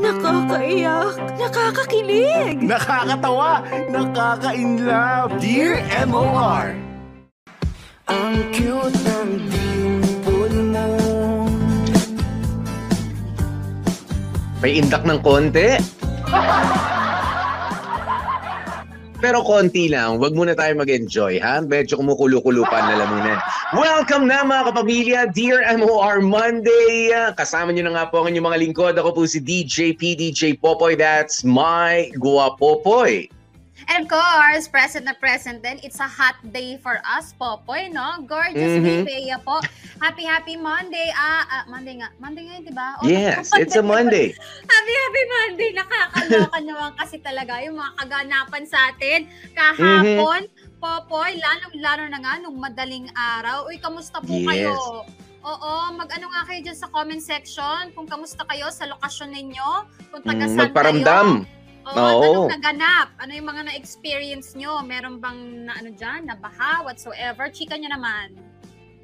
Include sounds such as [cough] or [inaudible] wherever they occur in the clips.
Nakakaiyak, nakakakilig, Nakakatawa, nakaka-inlove. Dear MOR. Ang cute ng dimple mo May indak ng konti. [laughs] Pero konti lang, wag muna tayo mag-enjoy, ha? Medyo kumukulo-kulo pa na lamunan. Welcome na mga kapamilya, Dear MOR Monday! Kasama niyo na nga po ang inyong mga lingkod. Ako po si DJ PDJ Popoy. That's my Guapopoy. And of course, present na present din. It's a hot day for us, Popoy, no? Gorgeous Mhm. day, Bea po. Happy, happy Monday. Ah, ah, Monday nga. Monday nga yun, di ba? O, Yes, [laughs] it's a Monday. Happy, happy Monday. Nakakaloka [laughs] naman kasi talaga yung mga kaganapan sa atin. Kahapon, Mhm. Popoy, lalo-lalo na nga nung madaling araw. Uy, kamusta po Yes. kayo? Oo, mag-ano nga kayo dyan sa comment section kung kamusta kayo sa lokasyon ninyo, kung taga Mm, saan Magparamdam. kayo. Oo. Oo, at anong naganap? Ano yung mga na-experience nyo? Meron bang na ano dyan, nabaha, whatsoever? Chika nyo naman.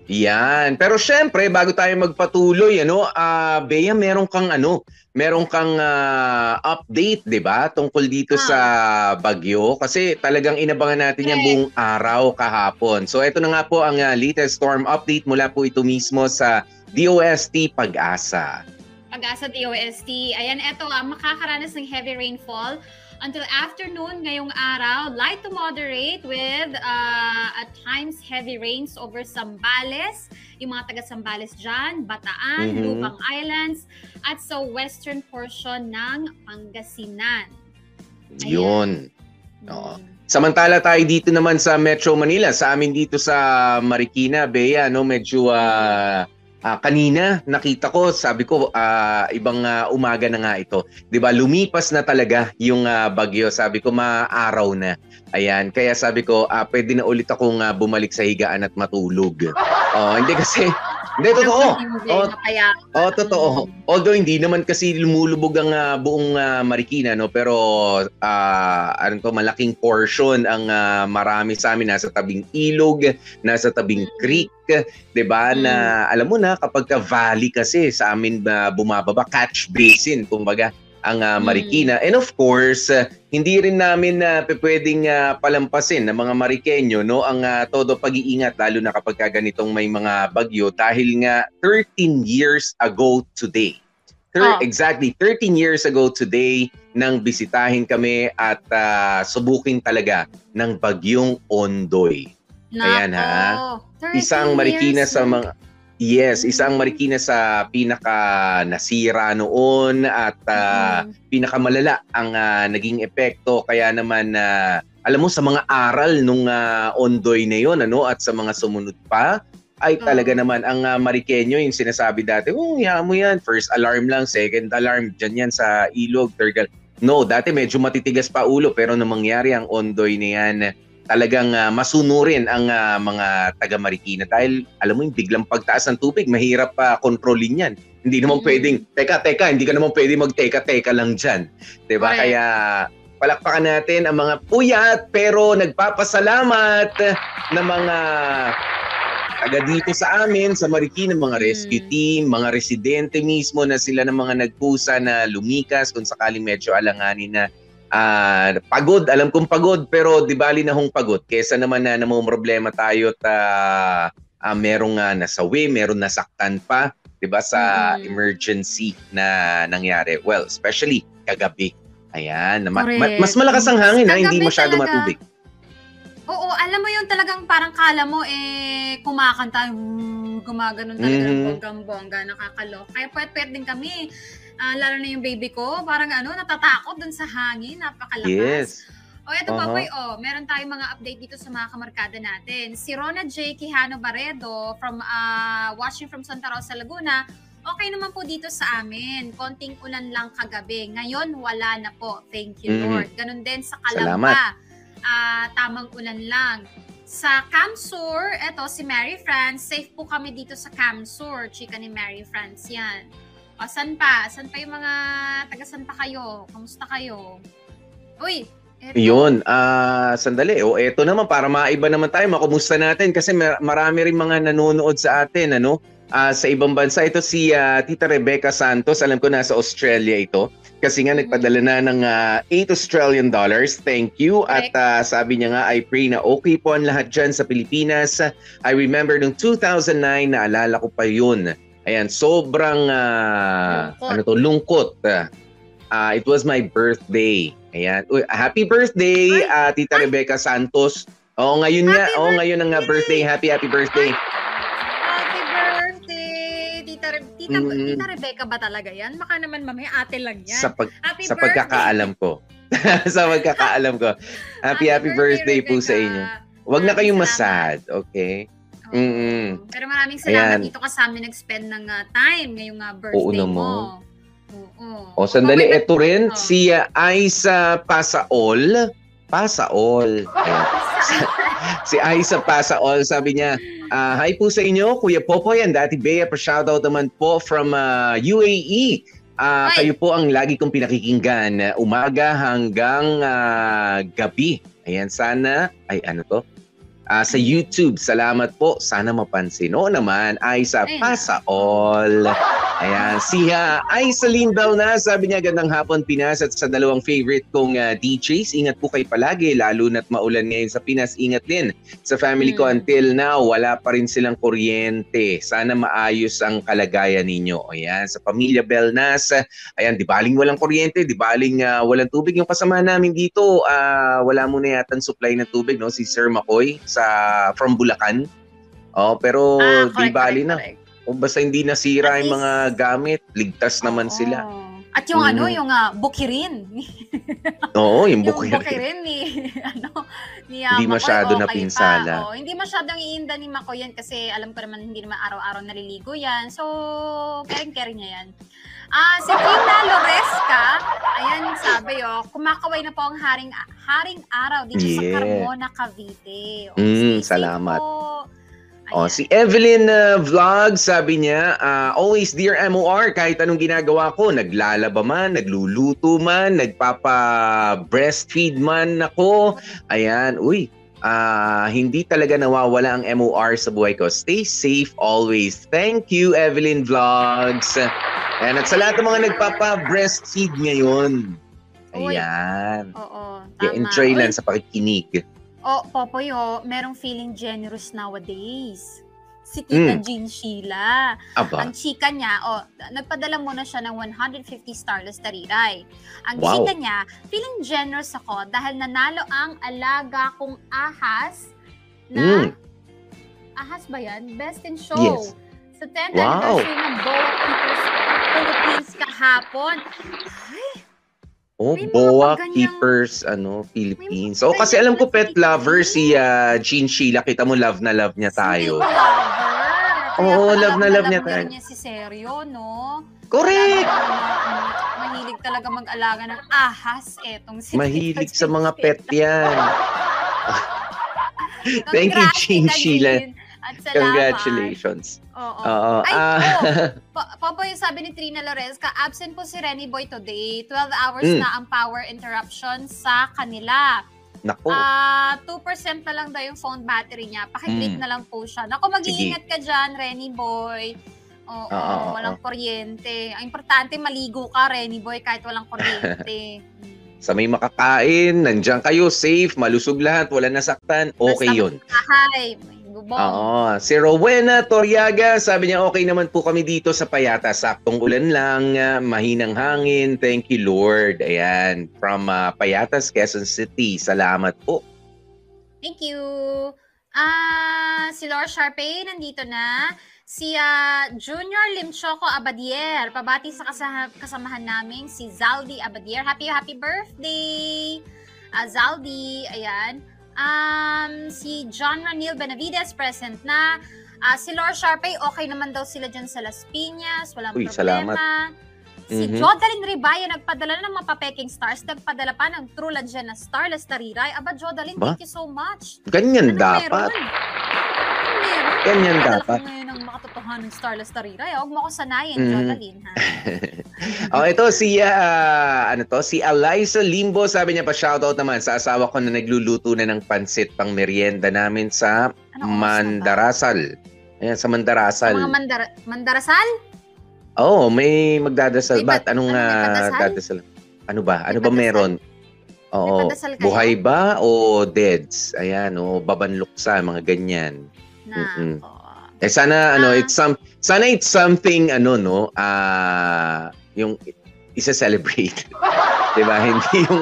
Yan. Pero syempre, bago tayo magpatuloy, ano, ah Bea, meron kang ano, meron kang ah, update, 'di ba? Tungkol dito Ah. sa bagyo kasi talagang inabangan natin yan Correct. buong araw kahapon. So ito na nga po ang ah, latest storm update mula po ito mismo sa DOST Pag-asa. Pag-asa DOST. Ayan, eto ah, makakaranas ng heavy rainfall until afternoon ngayong araw. Light to moderate with uh, at times heavy rains over Zambales, yung mga taga Zambales dyan, Bataan, Mhm. Lubang Islands, at sa western portion ng Pangasinan. Ayan. Yun. Oo. Mm. Samantala tayo dito naman sa Metro Manila, sa amin dito sa Marikina, Bea, no, medyo ah, ah, kanina nakita ko, sabi ko ah, ibang ah, umaga na nga ito. 'Di ba? Lumipas na talaga yung ah, bagyo. Sabi ko maaraw na. Ayan, kaya sabi ko ah, pwede na ulit akong ah, bumalik sa higaan at matulog. Oh, hindi kasi hindi totoo. Hindi, Oh, Oh, totoo. Although hindi naman kasi lumulubog ang ah, buong ah, Marikina no, pero ah ano to malaking portion ang ah, marami sa amin nasa tabing ilog, nasa tabing Mm. creek, 'di ba? Na alam mo na kapag ka valley kasi sa amin na bumababa catch basin kumbaga ang Mm. Marikina. And of course, ah, hindi rin namin na pwedeng ah, palampasin ng mga Marikenyo no ang ah, todo pag-iingat lalo na kapag ka ganitong may mga bagyo dahil nga 13 years ago today. Thir- Oh. Exactly 13 years ago today nang bisitahin kami at ah, subukin talaga ng bagyong Ondoy. Ayan, ha? Nako, 13 Isang Marikina sa mga Yes, isang Marikina sa pinaka nasira noon at ah, Mm. pinakamalala ang ah, naging epekto kaya naman na alam mo sa mga aral nung ah, Ondoy na yon ano at sa mga sumunod pa ay talaga Oo. naman ang ah, Marikenyo yung sinasabi dati, oh, yeah mo yan, first alarm lang, second alarm, dyan yan sa ilog, third alarm. No, dati medyo matitigas pa ulo pero nung mangyari ang Ondoy na yan, talagang ah, masunurin ang ah, mga taga Marikina dahil alam mo yung biglang pagtaas ng tubig, mahirap pa kontrolin yan. Hindi naman Mm. pwedeng, teka, teka, hindi ka naman pwede magteka-teka lang dyan. 'Di ba? Correct. Kaya palakpakan natin ang mga puyat pero nagpapasalamat na mga taga dito sa amin, sa Marikina, mga rescue Mm. team, mga residente mismo na sila ng mga nagpusa na lumikas kung sakaling medyo alanganin na ah, pagod, alam kong pagod, pero di bali na hong pagod. Kesa naman na problema tayo at ah, ah, merong uh, nasawi, merong nasaktan pa, di ba, sa Mm. emergency na nangyari. Well, especially kagabi. Ayan, ma- ma- mas malakas ang hangin ha, hindi masyado talaga. matubig. Oo, alam mo yung talagang parang kala mo eh kumakanta, mm, gumaganon talaga ng Mhm. bonggang-bongga, nakakaloka. Kaya pwet-pwet din kami. Ah, lalo na yung baby ko, parang ano, natatakot dun sa hangin, napakalakas. Yes. O eto Aha. pa boy, oh, meron tayong mga update dito sa mga kamarkada natin. Si Rona J. Quijano Barredo from ah, watching from Santa Rosa, Laguna. Okay naman po dito sa amin. Konting ulan lang kagabi. Ngayon, wala na po. Thank you, Mhm. Lord. Ganon din sa. Kalamba. Ah, tamang ulan lang. Sa Camsur, eto si Mary France. Safe po kami dito sa Camsur. Chika ni Mary France yan. O, san pa? San pa yung mga taga san pa kayo? Kamusta kayo? Uy, eto. Yun, ah sandali. O eto naman para maiba naman tayo, makumusta natin kasi mar- marami rin mga nanonood sa atin ano. Ah, sa ibang bansa ito si ah, Tita Rebecca Santos, alam ko nasa Australia ito. Kasi nga nagpadala na ng ah, 8 Australian dollars. Thank you. At ah, sabi niya nga, I pray na okay po ang lahat dyan sa Pilipinas. I remember nung 2009, naalala ko pa yun. Ayan, sobrang Lungkot. ano to, lungkot. Ah, it was my birthday. Ayan. Uy, happy birthday, ah, Tita Rebecca Santos. Oo, ngayon nga. Happy Oo, ngayon ang birthday. Happy, happy birthday. Happy birthday! Tita, Re- Tita, Mm. Tita Rebecca ba talaga yan? Baka naman mamaya ate lang yan. Sa, pag, happy sa birthday! pagkakaalam ko. [laughs] sa pagkakaalam ko. Happy, happy birthday po sa inyo. Huwag na kayong masad, okay? Oo. Mm-mm. Pero maraming salamat Ayan. dito ka sa amin nag-spend ng ah, time ngayong ah, birthday Oo mo. naman. Oo. O sandali, Okay, ito rin, Oh. si uh, Aisa Pasaol. Pasaol. [laughs] Si Aisa Pasaol, sabi niya, ah, Hi po sa inyo, Kuya Popoy and Dati Bea. Pa-shoutout naman po from ah, UAE. Hi. kayo po ang lagi kong pinakikinggan umaga hanggang ah, gabi. Ayan, sana, ay ano to? Ah, sa YouTube, salamat po. Sana mapansin. Oo naman, Aisa Ayun. Pasaol. Ayan, si uh, Aisalyn na sabi niya gandang hapon Pinas at sa dalawang favorite kong ah, DJs, ingat po kayo palagi lalo na't maulan ngayon sa Pinas, ingat din. Sa family ko Hmm. until now, wala pa rin silang kuryente. Sana maayos ang kalagayan ninyo. Ayan, sa pamilya Belnas, ayan, di baling walang kuryente, di baling ah, walang tubig. Yung kasama namin dito, ah, wala muna yata supply ng tubig, no? Si Sir Makoy sa from Bulacan. Oh, pero Ah, di bali correct, na. correct. O basta hindi nasira At yung mga gamit, ligtas naman Oo. sila. At yung ano, Mhm. yung uh, bukirin. [laughs] Oo, yung yung bukir. bukirin ni, [laughs] ano, ni uh, Hindi Makoy, masyado okay napinsala. pa. Oh, hindi masyadong iinda ni Makoy yan kasi alam ko naman hindi naman araw-araw naliligo yan. So, caring-caring niya yan. Ah, si Tina Loresca, ayan sabi oh, kumakaway na po ang haring haring araw dito sa Yeah. Carmona, Cavite. Oh, Mm, salamat. po. Oh, si Evelyn uh, Vlog, sabi niya, ah, always dear MOR, kahit anong ginagawa ko, naglalaba man, nagluluto man, nagpapa-breastfeed man ako. Ayan, uy, ah, hindi talaga nawawala ang MOR sa buhay ko. Stay safe always. Thank you, Evelyn Vlogs. Ayan, at sa lahat ng mga nagpapa-breastfeed ngayon. Ayan. Oo, tama. I-enjoy Uy, lang sa pakikinig. Oh, Popoy, oh, merong feeling generous nowadays. Si Tita Mm. Jean Sheila. Aba, Ang chika niya, oh, nagpadala muna siya ng 150 starless tariray. Ang Wow. chika niya, feeling generous ako dahil nanalo ang alaga kong ahas na, Mm. ahas ba yan? Best in show. Yes. Sa 10th Wow. anniversary ng Boa Keepers Philippines kahapon. Ay, Oh, May Boa Keepers ano Philippines. Oh, kasi alam ko pet lover si ah, Jean Sheila. Kita mo love na love niya tayo. Oo, love na love niya tayo. niya si Seryo, no? Correct. Mahilig talaga mag-alaga ng ahas etong si Mahilig sa mga pet yan. [laughs] Thank you, Tita Sheila. Jean. At salamat. Congratulations. Oo. Oo. Ay, ah, [laughs] Pa- Popoy, sabi ni Trina Loresca, absent po si Renny Boy today. 12 hours Mm. na ang power interruption sa kanila. Nako. Ah, 2% na lang daw yung phone battery niya. Pakiclick Mm. na lang po siya. Naku, mag-iingat ka dyan, Renny Boy. Oo, Oo, oo, walang kuryente. Ang importante, maligo ka, Renny Boy, kahit walang kuryente. Mm. [laughs] sa may makakain, nandiyan kayo, safe, malusog lahat, wala nasaktan, okay Basta yun. May bubong. Oo. Si Rowena Toriaga, sabi niya okay naman po kami dito sa Payata. Saktong ulan lang, ah, mahinang hangin. Thank you Lord. Ayan, from ah, Payatas, Quezon City. Salamat po. Thank you. Ah, si Laura Sharpay nandito na. Si ah, Junior Limchoco Abadier, pabati sa kasa- kasamahan namin si Zaldi Abadier. Happy happy birthday. Ah, Zaldi, ayan. Um, si John Ranil Benavides present na. Ah, si Laura Sharpay, okay naman daw sila dyan sa Las Piñas. Walang Uy, problema. Si Mhm. Jodaline Ribaya nagpadala ng mga papeking stars. Nagpadala pa ng True Legend na Starless Tariray. Aba, Jodaline, Ba? thank you so much. Ganyan Anong dapat. meron? Ganyan Padala dapat. ko ngayon ng makatotohanan Starless Tariray. Huwag mo ko sanayin, Mhm. Jodaline, ha? [laughs] oh, ito si ah, ano to, si Eliza Limbo, sabi niya pa shoutout naman sa asawa ko na nagluluto na ng pansit pang merienda namin sa ba? Mandarasal. Ayan, sa Sa Mandarasal. mga mandara- mandarasal? Oo, may magdadasal. May Ba't? Anong ano, dadasal? Ano ba? May Ano ba padasal? meron? Oo. Buhay ba o deads? Ayan, o babanluksa, mga ganyan. Na, Mm-mm. oo. Eh sana ano, Ah. it's some sana it's something ano no, ah yung isa-celebrate. [laughs] 'Di ba? Hindi yung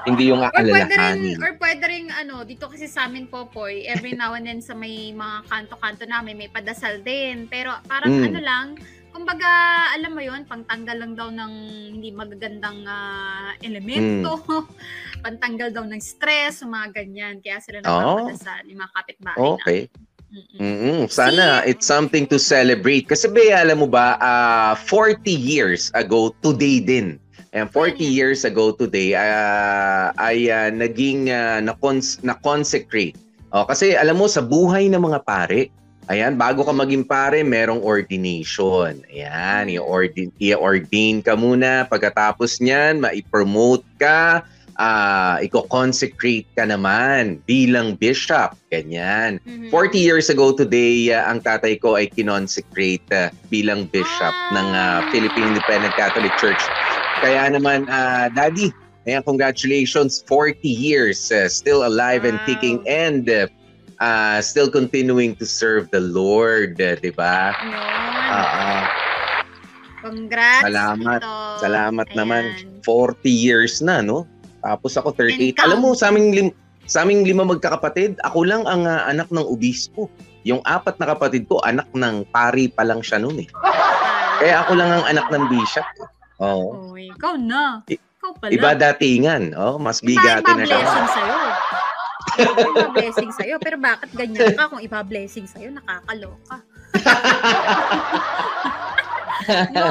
hindi yung aalalahanin. or pwede rin, ano, dito kasi sa amin po, Poy, every now and then sa may mga kanto-kanto namin, may padasal din. Pero parang Mm. ano lang, kumbaga, alam mo yon pangtanggal lang daw ng hindi magagandang ah, elemento, Mm. [laughs] pantanggal daw ng stress, mga ganyan. Kaya sila Oh. nagpapadasal, yung mga kapitbahay Okay. namin. Mm-mm. mm Sana Si- it's something to celebrate. Kasi Bea, alam mo ba, ah 40 years ago, today din. And 40 Ayan. years ago today, ah, ay ah, naging ah, na-cons- na-consecrate. Oh, kasi alam mo, sa buhay ng mga pare, ayan, bago ka maging pare, merong ordination. Ayan, i-ordain, i-ordain ka muna. Pagkatapos niyan, ma-promote ka, ah i-consecrate ka naman bilang bishop. Ganyan. Mhm. 40 years ago today, uh, ang tatay ko ay kinonsecrate uh, bilang bishop Ah. ng uh, Philippine Independent Catholic Church. Kaya naman, uh, Daddy, ayan, congratulations, 40 years, uh, still alive and Wow. kicking and uh, uh, still continuing to serve the Lord, uh, di ba? Yun. Ah, ah. Congrats. Salamat. Tito. salamat Ayan. naman. 40 years na, no? Tapos ako 38. And Alam mo, sa aming, lim- sa aming lima magkakapatid, ako lang ang uh, anak ng obispo. Yung apat na kapatid ko, anak ng pari pa lang siya noon eh. [laughs] Kaya ako lang ang anak ng bishop. eh. Oo. Oh, ikaw na. Ikaw pala. Iba datingan. Oh, mas iba na siya. blessing [laughs] sa'yo. iba blessing sa'yo. Pero bakit ganyan ka kung iba blessing sa'yo? Nakakaloka. [laughs] no,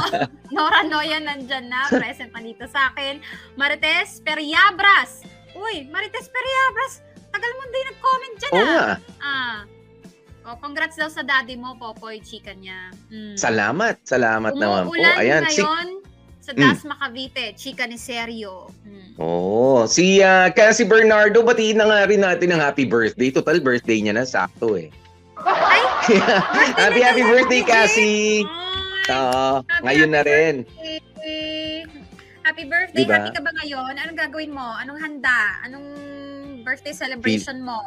Nora Noya nandyan na. Present na dito sa akin. Marites Periabras. Uy, Marites Periabras. Tagal mo din nag-comment dyan Oo ah. Ah. Oh, congrats daw sa daddy mo, Popoy, chika niya. Mm. Salamat. Salamat naman po. Umuulan Ayan. Si, ngayon sa Mm. Dasma Cavite, chika ni Sergio. Mm. oh, si, ah, kaya si Bernardo, batiin na nga rin natin ng happy birthday. Total birthday niya na. Sakto eh. Ay, [laughs] happy, happy birthday, Cassie. Ay, Oo, Happy, ngayon na happy rin. birthday. Happy birthday. Diba? Happy ka ba ngayon? Anong gagawin mo? Anong handa? Anong birthday celebration mo?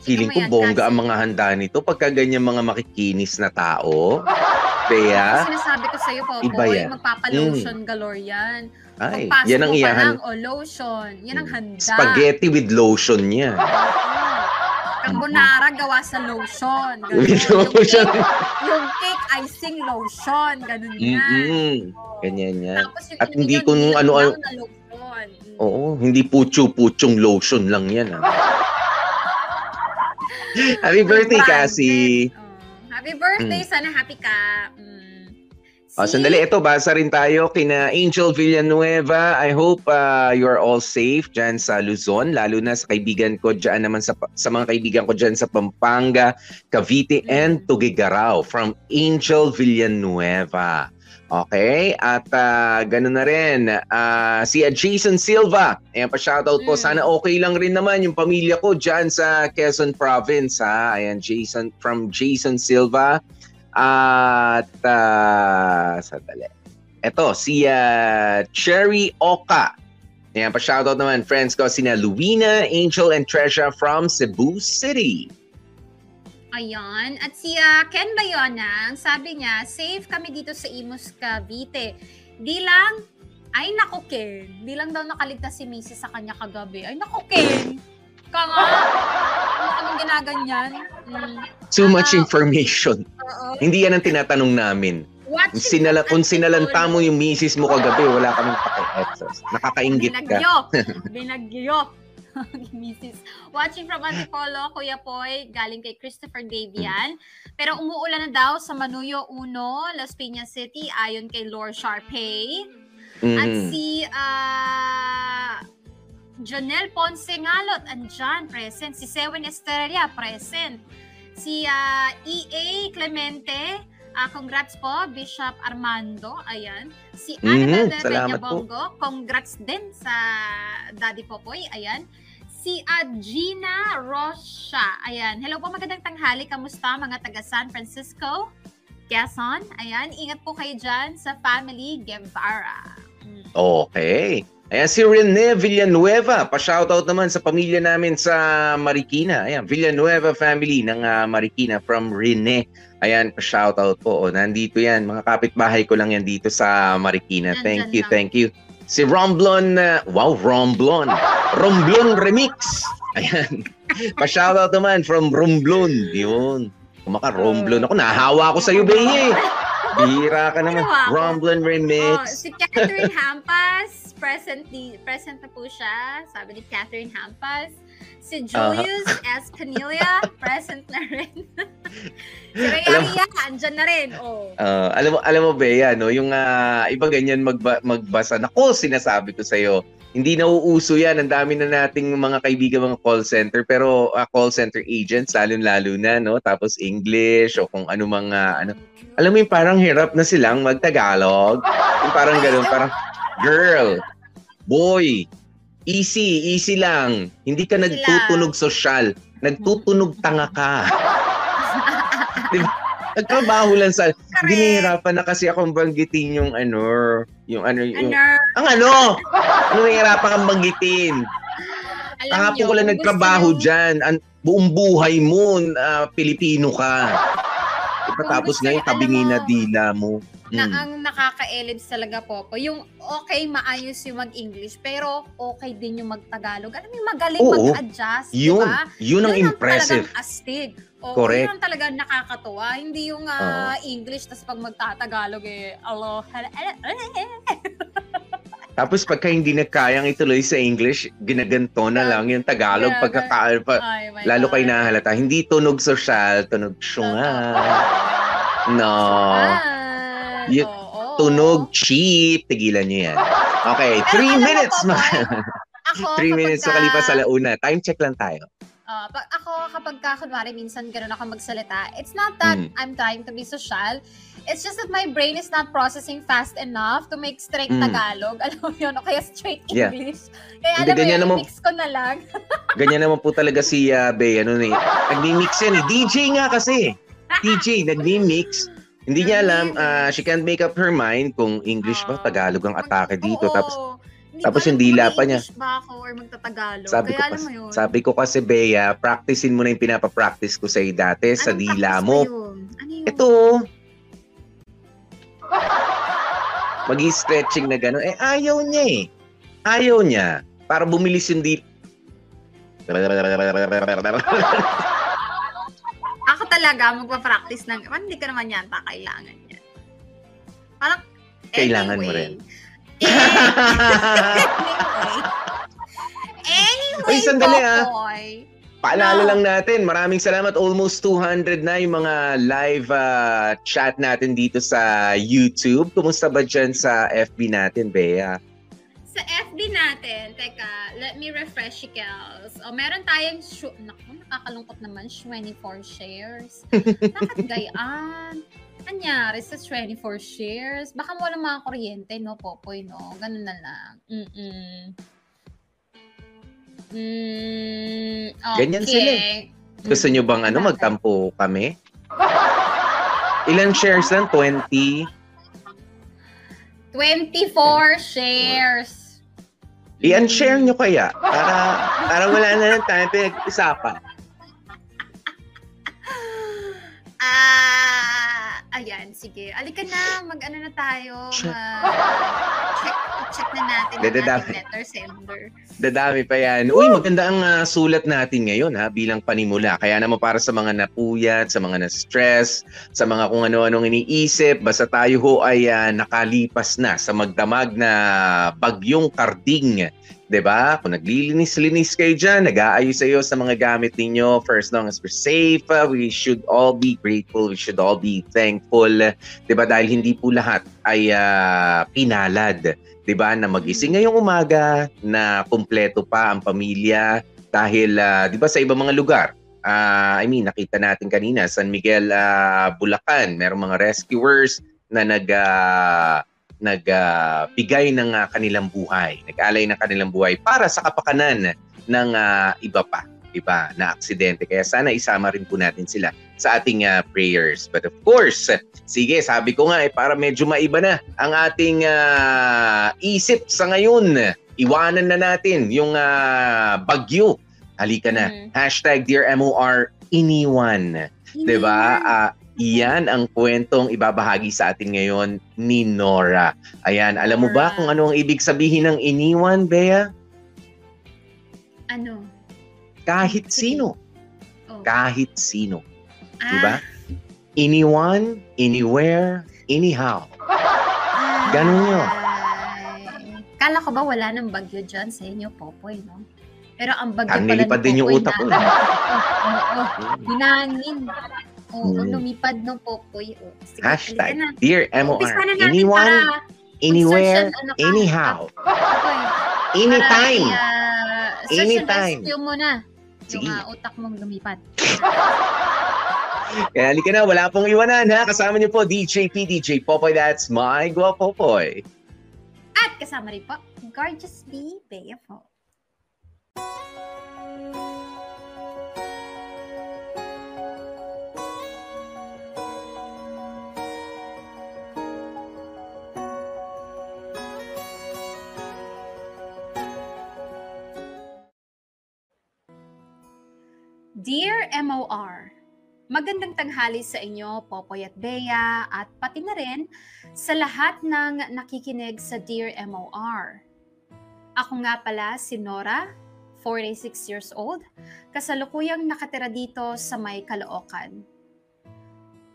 Feeling ko mo yan, bongga ang mga handa nito pagka ganyan mga makikinis na tao. Kaya, Kasi sinasabi ko sa'yo, Popoy, Iba yan. Mm. magpapa-lotion galore yan. ay, yan ang iyahan. lang, o lotion. Yan ang Mm. handa. Spaghetti with lotion niya. Carbonara gawa sa lotion. [laughs] Lotion. yung cake icing lotion. Ganun yan. Mm-mm. Oo. Ganyan yan. Tapos yung At hindi yun, kung nilaw ano- na lotion. Mm. Oo, hindi pucho-puchong lotion lang yan. Ah. [laughs] Happy birthday. Cassie. Oh. Happy birthday. Sana happy ka. Mm. Oh, sandali, ito, basa rin tayo kina Angel Villanueva. I hope uh, you are all safe dyan sa Luzon, lalo na sa kaibigan ko dyan naman sa, sa mga kaibigan ko dyan sa Pampanga, Cavite, and Mm. Tugigaraw from Angel Villanueva. Okay? At uh, gano'n na rin, ah, si Jason Silva. Ayan pa shoutout po. Mm. Sana okay lang rin naman yung pamilya ko dyan sa Quezon Province. Ha? Ayan, Jason, from Jason Silva. At, uh, sandali. Ito, si ah, Cherry Oka. Ayan, pa-shoutout naman, friends ko, sina Luina, Angel, and Treasure from Cebu City. Ayan. At si ah, Ken Bayona, ang sabi niya, safe kami dito sa Imus, Cavite. Di lang, ay nako Ken, di lang daw nakaligtas si Mrs. sa kanya kagabi. Ay nako Ken, ka nga. Ano anong ginaganyan? Mm, Too much information. oo. Hindi yan ang tinatanong namin. Watching Sinala, kung sinalanta mo yung misis mo kagabi, wala kaming paki-etos. Nakakaingit ka. Binagyo. [laughs] Binagyo. [laughs] Mrs. Watching from Antipolo, Kuya Poy, galing kay Christopher Davian. Pero umuulan na daw sa Manuyo 1, Las Piñas City, ayon kay Lord Sharpay. At Mhm. si ah Janelle Ponce Ngalot, andyan, present. Si Sewen Estrella, present. Si ah, E.A. Clemente, ah, congrats po, Bishop Armando, ayan. Si Mhm, Annabelle de salamat po. Bongo, congrats din sa Daddy Popoy, ayan. Si ah, Gina Rocha, ayan. Hello po, magandang tanghali, kamusta mga taga San Francisco? Quezon. Ayan, ingat po kayo dyan sa family Guevara. Mm. Okay. Ayan si Rene Villanueva. Pa-shoutout naman sa pamilya namin sa Marikina. Ayan, Villanueva family ng ah, Marikina from Rene. Ayan, pa-shoutout po. O, nandito yan. Mga kapitbahay ko lang yan dito sa Marikina. Thank you, lang. thank you. Si Romblon, ah, wow, Romblon. Romblon Remix. Ayan. [laughs] Pa-shoutout naman from Romblon. Yun. Kumaka Romblon ako. Nahawa ako sa iyo, Beye. Bihira ka naman. Ako. Romblon Oh, Remix. si Catherine Hampas, presently, present na po siya. Sabi ni Catherine Hampas. Si Julius S. Canilla, present na rin. [laughs] si Ray Alam- Aria, andyan na rin. Oh. Ah, alam mo alam mo Bea no, yung ah, iba ganyan magba, magbasa. Nako, sinasabi ko sa hindi nauuso 'yan. Ang dami na nating mga kaibigan mga call center pero ah, call center agents lalo-lalo na no, tapos English o kung ano mga ano. Alam mo yung parang hirap na silang magtagalog. Yung parang ganoon, parang girl, boy, easy, easy lang. Hindi ka nagtutunog social, nagtutunog tanga ka. [laughs] diba? Nagtrabaho lang sa Correct. Ginihirapan na kasi akong banggitin yung ano, yung ano, yung... Ano, Ang ano? Nahihirapan kang banggitin? alam Kahapon ko lang nagtrabaho nyo- dyan. Ang buong buhay mo, ah, Pilipino ka. Diba, tapos ngayon, tabingi na dila mo. na Mm. ang nakaka-elips talaga po po, yung okay, maayos yung mag-English, pero okay din yung mag-Tagalog. Alam mo, yung magaling Oo. mag-adjust, Yun, ba? yun ang impressive. talagang astig. Oo, Correct. yun ang talagang nakakatuwa. Hindi yung ah, English, tas pag magtatagalog eh, alo, hala- [laughs] Tapos pagka hindi na kayang ituloy sa English, ginaganto na lang yung Tagalog. Yeah, Pagka, pa, Ay, my lalo God. kayo nahalata. Hindi tunog social, tunog syunga. [laughs] No. Ah, Yun- oo. Tunog cheap. Tigilan nyo yan. Okay, Pero three alam mo minutes. po, Ma- Ako, [laughs] three minutes kapagka- makalipas sa launa. Time check lang tayo. Ah, pag ako kapag ka, kunwari minsan ganun ako magsalita, it's not that Mm. I'm trying to be social. It's just that my brain is not processing fast enough to make straight Mm. Tagalog. [laughs] Alam mo yun, o kaya straight Yeah. English. Kaya Hindi, alam mo yun, naman- mix ko na lang. [laughs] Ganyan naman po talaga si uh, Bea. Ano, eh. Nagmi-mix yan eh. DJ nga kasi. DJ, nagmi-mix. Hindi niya alam, ah, she can't make up her mind kung English ba. Tagalog ang atake dito. Tapos Tapos yung dila pa niya. ba ako or magtatagalog. sabi kaya ko, alam mo yun. sabi ko kasi Bea, practicein mo na yung pinapapractice ko sa dati sa Anong dila practice mo. yun? Ano yun? Ito. Mag-stretching na gano'n. Eh, ayaw niya eh. Ayaw niya. Para bumilis yung di... Ako talaga magpa-practice ng, man, hindi ka naman yata kailangan yan. Parang, Kailangan mo anyway. rin. Anyway. [laughs] Uy, sandali, ah. Paalala No. lang natin, maraming salamat. Almost 200 na yung mga live ah, chat natin dito sa YouTube. Kumusta ba dyan sa FB natin, Bea? Sa FB natin, teka, let me refresh si Kels. O, meron tayong, shu- naku, nakakalungkot naman, 24 shares. [laughs] Bakit gayaan? Anyari sa 24 shares? Baka mo walang mga kuryente, no, Popoy, no? Ganun na lang. Mm-mm. Mm, okay. Ganyan sila Gusto nyo bang ano, magtampo kami? Ilan shares lang? 20? 24 shares. I-unshare nyo kaya para, para wala na lang tayo pinag-isapan. Ah, ayan, sige. Alika na, mag-ano na tayo. Check. mag- check, check na natin ang ating letter sender. Dadami pa yan. Uy, maganda ang ah, sulat natin ngayon ha, bilang panimula. Kaya naman para sa mga napuyat, sa mga na-stress, sa mga kung ano-anong iniisip, basta tayo ho ay ah, nakalipas na sa magdamag na bagyong karding. 'Di ba? Kung naglilinis-linis kayo dyan, nag-aayos sa iyo sa mga gamit ninyo, for as long as we're safe, ah, we should all be grateful, we should all be thankful. 'Di ba? Dahil hindi po lahat ay ah, pinalad 'di ba na magising ngayong umaga na kumpleto pa ang pamilya dahil ah, 'di ba sa ibang mga lugar ah, I mean nakita natin kanina San Miguel ah, Bulacan merong mga rescuers na nag ah, nagbigay ng ah, kanilang buhay nag-alay ng kanilang buhay para sa kapakanan ng ah, iba pa iba na aksidente kaya sana isama rin po natin sila sa ating ah, prayers. But of course, sige, sabi ko nga eh, para medyo maiba na ang ating ah, isip sa ngayon. Iwanan na natin yung ah, bagyo. Halika na. Mm. Hashtag Dear MOR, iniwan. Diba? Ah, iyan ang kwentong ibabahagi sa atin ngayon ni Nora. Ayan, alam mo ba kung ano ang ibig sabihin ng iniwan, Bea? Ano? Kahit sino. Oh. Kahit sino. Ah, Diba? Anyone, anywhere, anyhow. Ganun yun. Kala ko ba wala nang bagyo dyan sa inyo, Popoy, no? Pero ang bagyo Ang pala nilipad ni din yung utak ko. na- [laughs] Oo, oo. Hinangin. Oo, Hmm. lumipad ng Popoy. Oh. Sige, Hashtag na. Dear MOR. na Anyone, para anywhere, ano ka. anyhow. Popoy, Anytime. Para, uh, search Anytime. rescue mo na. Sige. Yung uh, utak mong lumipad. [laughs] Kaya halika na, wala pong iwanan ha. Kasama niyo po DJ P, DJ Popoy. That's my Guapopoy. At kasama rin po, Gorgeous B. Bea po. Dear MOR, magandang tanghali sa inyo, Popoy at Bea, at pati na rin sa lahat ng nakikinig sa Dear MOR. Ako nga pala si Nora, 46 years old, kasalukuyang nakatira dito sa may Caloocan.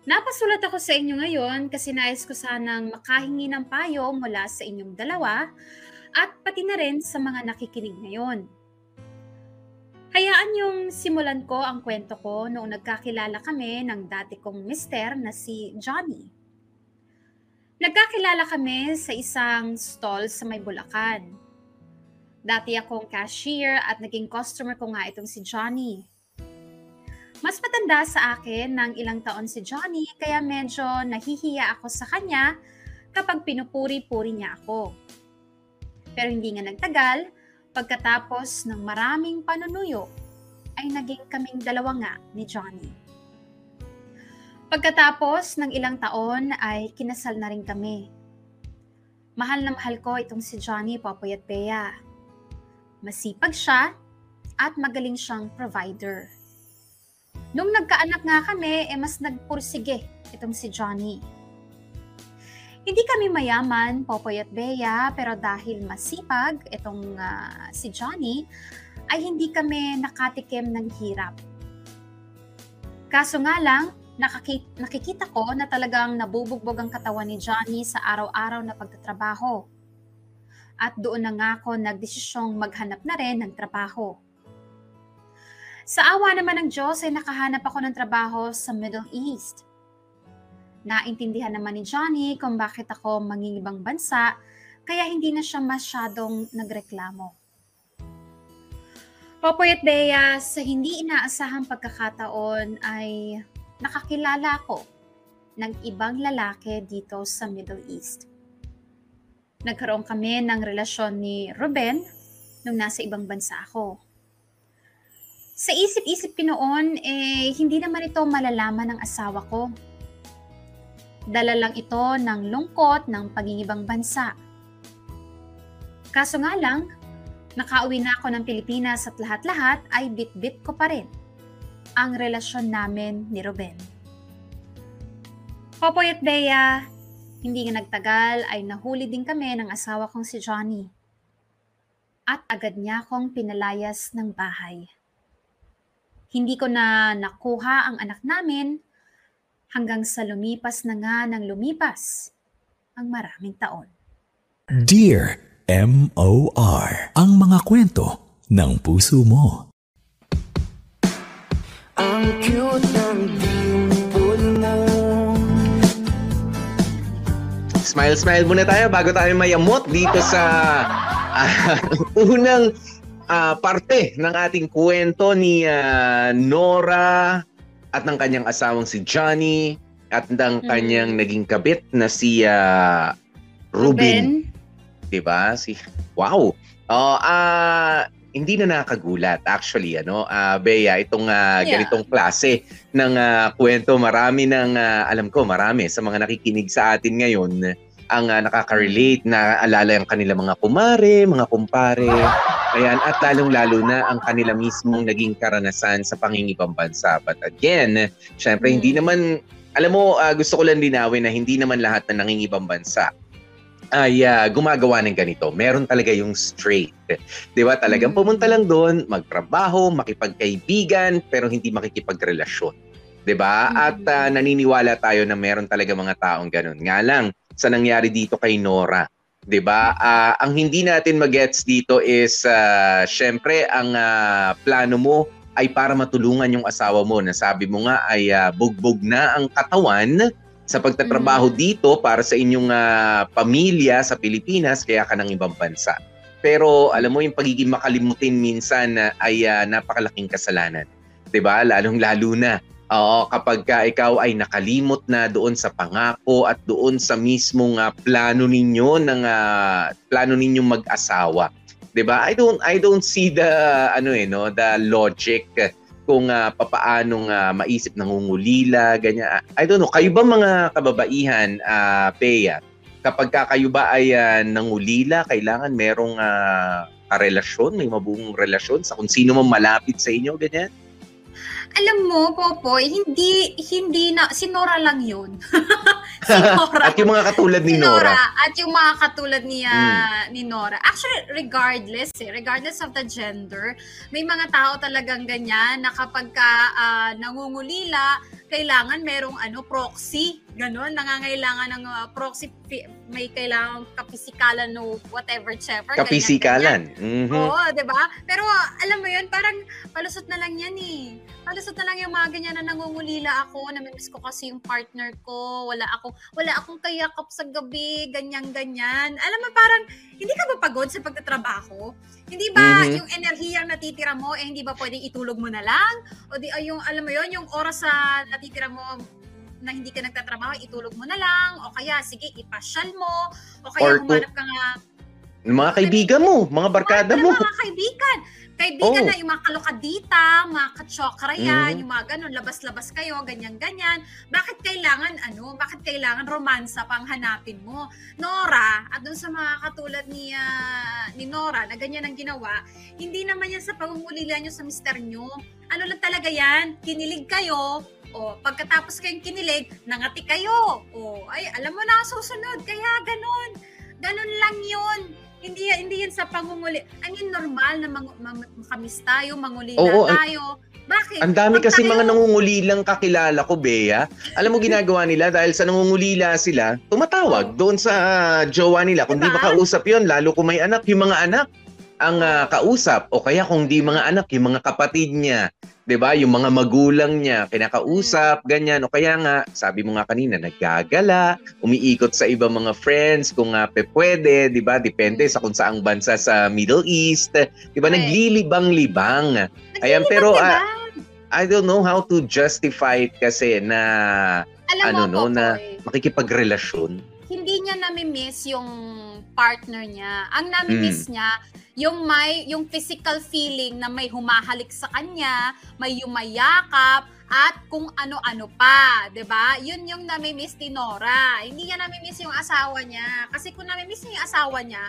Napasulat ako sa inyo ngayon kasi nais ko sanang makahingi ng payo mula sa inyong dalawa at pati na rin sa mga nakikinig ngayon. Hayaan yung simulan ko ang kwento ko noong nagkakilala kami ng dati kong mister na si Johnny. Nagkakilala kami sa isang stall sa may Bulacan. Dati akong cashier at naging customer ko nga itong si Johnny. Mas matanda sa akin ng ilang taon si Johnny kaya medyo nahihiya ako sa kanya kapag pinupuri-puri niya ako. Pero hindi nga nagtagal, pagkatapos ng maraming panunuyo, ay naging kaming dalawa nga ni Johnny. Pagkatapos ng ilang taon ay kinasal na rin kami. Mahal na mahal ko itong si Johnny Popoy at Bea. Masipag siya at magaling siyang provider. Nung nagkaanak nga kami, eh mas nagpursige itong si Johnny. Hindi kami mayaman, Popoy at Bea, pero dahil masipag itong ah, si Johnny, ay hindi kami nakatikim ng hirap. Kaso nga lang, nakaki- nakikita ko na talagang nabubugbog ang katawan ni Johnny sa araw-araw na pagtatrabaho. At doon na nga ako nagdesisyong maghanap na rin ng trabaho. Sa awa naman ng Diyos ay nakahanap ako ng trabaho sa Middle East. Naintindihan naman ni Johnny kung bakit ako mangingibang bansa kaya hindi na siya masyadong nagreklamo. Popoy at Bea, sa hindi inaasahang pagkakataon ay nakakilala ako ng ibang lalaki dito sa Middle East. Nagkaroon kami ng relasyon ni Ruben nung nasa ibang bansa ako. Sa isip-isip ko noon, eh, hindi naman ito malalaman ng asawa ko. Dala lang ito ng lungkot ng pagingibang bansa. Kaso nga lang, nakauwi na ako ng Pilipinas at lahat-lahat ay bit-bit ko pa rin ang relasyon namin ni Ruben. Popoy at Bea, hindi nga nagtagal ay nahuli din kami ng asawa kong si Johnny. At agad niya akong pinalayas ng bahay. Hindi ko na nakuha ang anak namin hanggang sa lumipas na nga ng lumipas ang maraming taon. Dear M.O.R. Ang mga kwento ng puso mo. Ang cute ng dimple mo Smile, smile muna tayo bago tayo mayamot dito sa [laughs] ah, unang ah, parte ng ating kwento ni ah, Nora at ng kanyang asawang si Johnny at ng Mm. kanyang naging kabit na si ah, Ruben. 'di ba? Si Wow. Oh, ah hindi na nakagulat actually ano ah Bea itong ah, Yeah. ganitong klase ng ah, kwento marami ng ah, alam ko marami sa mga nakikinig sa atin ngayon ang ah, nakaka-relate na alala ang kanila mga kumare, mga kumpare. Ayan, at lalong-lalo na ang kanila mismong naging karanasan sa pangingibang bansa. But again, syempre hindi Mm. naman alam mo ah, gusto ko lang linawin na hindi naman lahat na nangingibang bansa ay ah, gumagawa ng ganito. Meron talaga yung straight. 'Di ba? Talagang Mm. pumunta lang doon, magtrabaho, makipagkaibigan, pero hindi makikipagrelasyon. 'Di ba? At ah, naniniwala tayo na meron talaga mga taong ganun. Nga lang sa nangyari dito kay Nora, 'di ba? Ah, ang hindi natin magets dito is ah, syempre ang ah, plano mo ay para matulungan yung asawa mo na sabi mo nga ay ah, bugbog na ang katawan sa pagtatrabaho dito para sa inyong ah, pamilya sa Pilipinas kaya ka ng ibang bansa. Pero alam mo yung pagiging makalimutin minsan na ay ah, napakalaking kasalanan. 'Di ba? Lalong-lalo na Oo, kapag ka ikaw ay nakalimot na doon sa pangako at doon sa mismong ah, plano ninyo ng ah, plano ninyong mag-asawa. 'Di ba? I don't I don't see the ano eh no, the logic kung uh, papaanong ah, maisip nangungulila, ganyan. I don't know, kayo ba mga kababaihan, ah Peya, kapag ka kayo ba ay ah, nangulila, kailangan merong ah, karelasyon, may mabuong relasyon sa kung sino man malapit sa inyo, ganyan? Alam mo, Popoy, hindi, hindi na, si Nora lang yun. [laughs] si [laughs] Nora. At yung mga katulad ni si Nora. At yung mga katulad ni, ah, ni Nora. Actually, regardless eh, regardless of the gender, may mga tao talagang ganyan na kapag ka ah, nangungulila, kailangan merong ano, proxy. Ganon, nangangailangan ng ah, proxy, may kailangan kapisikalan no whatever, whichever. ganyan, ganyan. Kapisikalan. Mhm. Oo, 'di ba? Pero alam mo 'yun, parang palusot na lang 'yan eh. Palusot na lang yung mga ganyan na nangungulila ako, namimiss ko kasi yung partner ko, wala ako, wala akong kayakap sa gabi, ganyan ganyan. Alam mo parang hindi ka ba pagod sa pagtatrabaho? Hindi ba Mhm. yung enerhiyang natitira mo eh hindi ba pwedeng itulog mo na lang? O di ay yung alam mo 'yon, yung oras sa natitira mo na hindi ka nagtatrabaho, itulog mo na lang, o kaya sige, ipasyal mo, o kaya Or humanap ka nga Ng mga kaibigan mo, mga barkada mga, mo. mga kaibigan. Kaibigan Oo. na yung mga kalokadita, mga katsokra yan, Mhm. yung mga ganun, labas-labas kayo, ganyan-ganyan. Bakit kailangan, ano, bakit kailangan romansa pang hanapin mo? Nora, at dun sa mga katulad ni, ah, ni Nora, na ganyan ang ginawa, hindi naman yan sa pangungulila nyo sa mister nyo. Ano lang talaga yan, kinilig kayo, o pagkatapos kayong kinilig, nangati kayo. O ay, alam mo na susunod, kaya ganun. Ganun lang yun. Hindi hindi yan sa pangunguli. I mean, normal na mang, mang, makamis tayo, mangulila Oo, tayo. Bakit? Ang dami Huwag kasi tayo- mga nangungulilang kakilala ko, Bea. Alam mo [laughs] ginagawa nila dahil sa nangungulila sila, tumatawag doon sa ah, jowa nila. Kung di Diba? makausap yon lalo kung may anak, yung mga anak ang ah, kausap. O kaya kung di mga anak, yung mga kapatid niya. 'di ba Yung mga magulang niya, kinakausap, ganyan. O kaya nga, sabi mo nga kanina, naggagala, umiikot sa ibang mga friends kung nga pe pwede, 'di ba Depende sa kung saang bansa sa Middle East. 'Di ba. Naglilibang-libang. Ayan, pero, ah, diba? I don't know how to justify it kasi na Alam ano, mo, no, na- makikipagrelasyon. hindi niya nami-miss yung partner niya. Ang nami-miss niya, yung may yung physical feeling na may humahalik sa kanya, may yumayakap at kung ano-ano pa, 'di ba? Yun yung nami-miss ni Nora. Hindi niya nami-miss yung asawa niya. Kasi kung nami-miss niya yung asawa niya,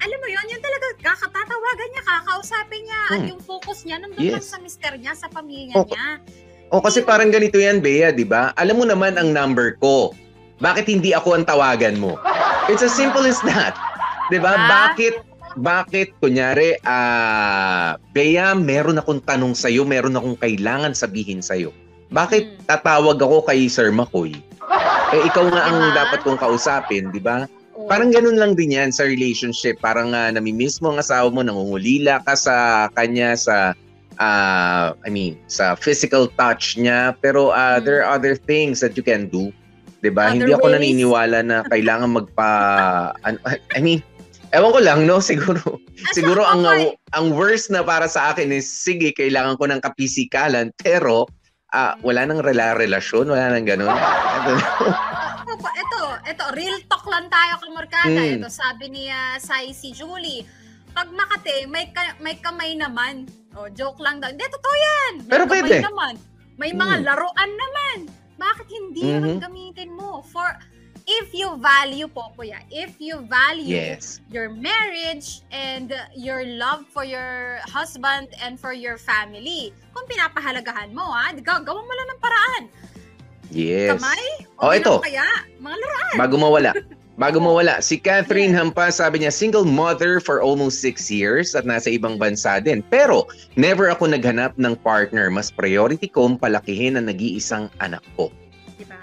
alam mo yun, yun talaga kakatatawagan niya, kakausapin niya, at Hmm. yung focus niya nandun lang Yes. sa mister niya, sa pamilya O- niya. O kasi parang ganito yan, Bea, di ba? Alam mo naman ang number ko. Bakit hindi ako ang tawagan mo? It's as simple as that. Di ba? Ah. Bakit, bakit, kunyari, ah, Bea, meron akong tanong sa'yo, meron akong kailangan sabihin sa'yo. Bakit Hmm. tatawag ako kay Sir Makoy? Eh, ikaw nga ang Diba? dapat kong kausapin, di ba? Parang ganun lang din yan sa relationship. Parang uh, namimiss mo ang asawa mo, nangungulila ka sa kanya sa ah, I mean, sa physical touch niya, pero ah, Mm. there are other things that you can do. 'Di ba? Hindi ako ways. naniniwala na kailangan magpa I mean, ewan ko lang no, [laughs] siguro Asa siguro ako, ang Poy? ang worst na para sa akin is sige, kailangan ko ng kapisikalan, pero ah, wala nang rela relasyon, wala nang ganun. [laughs] Ito, ito, real talk lang tayo kay Morgana. Mm. Ito, sabi ni ah, Sai si Julie, pag Makati, may, ka- may kamay naman. O, joke lang daw. Hindi, totoo yan. May Pero kamay pwede. naman. May mga Hmm. laruan naman. Bakit hindi Mhm. naman gamitin mo? For, if you value, Popoya, if you value Yes. your marriage and your love for your husband and for your family, kung pinapahalagahan mo, ha, gagawa mo lang ng paraan. Yes. Kamay? Oh, di ito. Kaya, mga laruan. Bago mawala. Bago mawala, si Catherine Hampas sabi niya, single mother for almost six years at nasa ibang bansa din. Pero, never ako naghanap ng partner. Mas priority kong palakihin ang nag-iisang anak ko.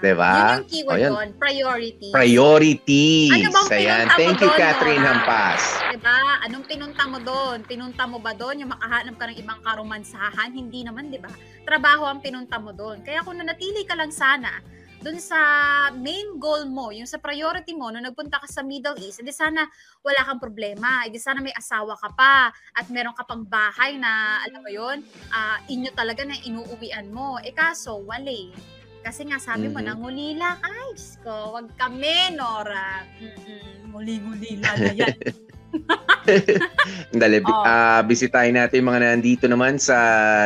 Diba? Diba? Yun yung keyword O, yan. doon, priority. Priorities. Ano bang Ayan. Thank you, doon, Catherine Nora? Hampas. Diba? Anong pinunta mo doon? Pinunta mo ba doon yung makahanap ka ng ibang karomansahan? Hindi naman, di ba? Trabaho ang pinunta mo doon. Kaya kung nanatili ka lang sana doon sa main goal mo, yung sa priority mo, nung nagpunta ka sa Middle East, edi sana wala kang problema. Edi sana may asawa ka pa at meron ka pang bahay na, alam mo yun, ah, inyo talaga na inuuwian mo. Eh kaso, wale. Kasi nga sabi mo, Mhm. nangulila ka. Ay, Diyos ko, wag kami, Nora. Mm-mm, Nguli-ngulila na yan. [laughs] Dali, bi- Oh. ah, bisitahin natin yung mga nandito naman sa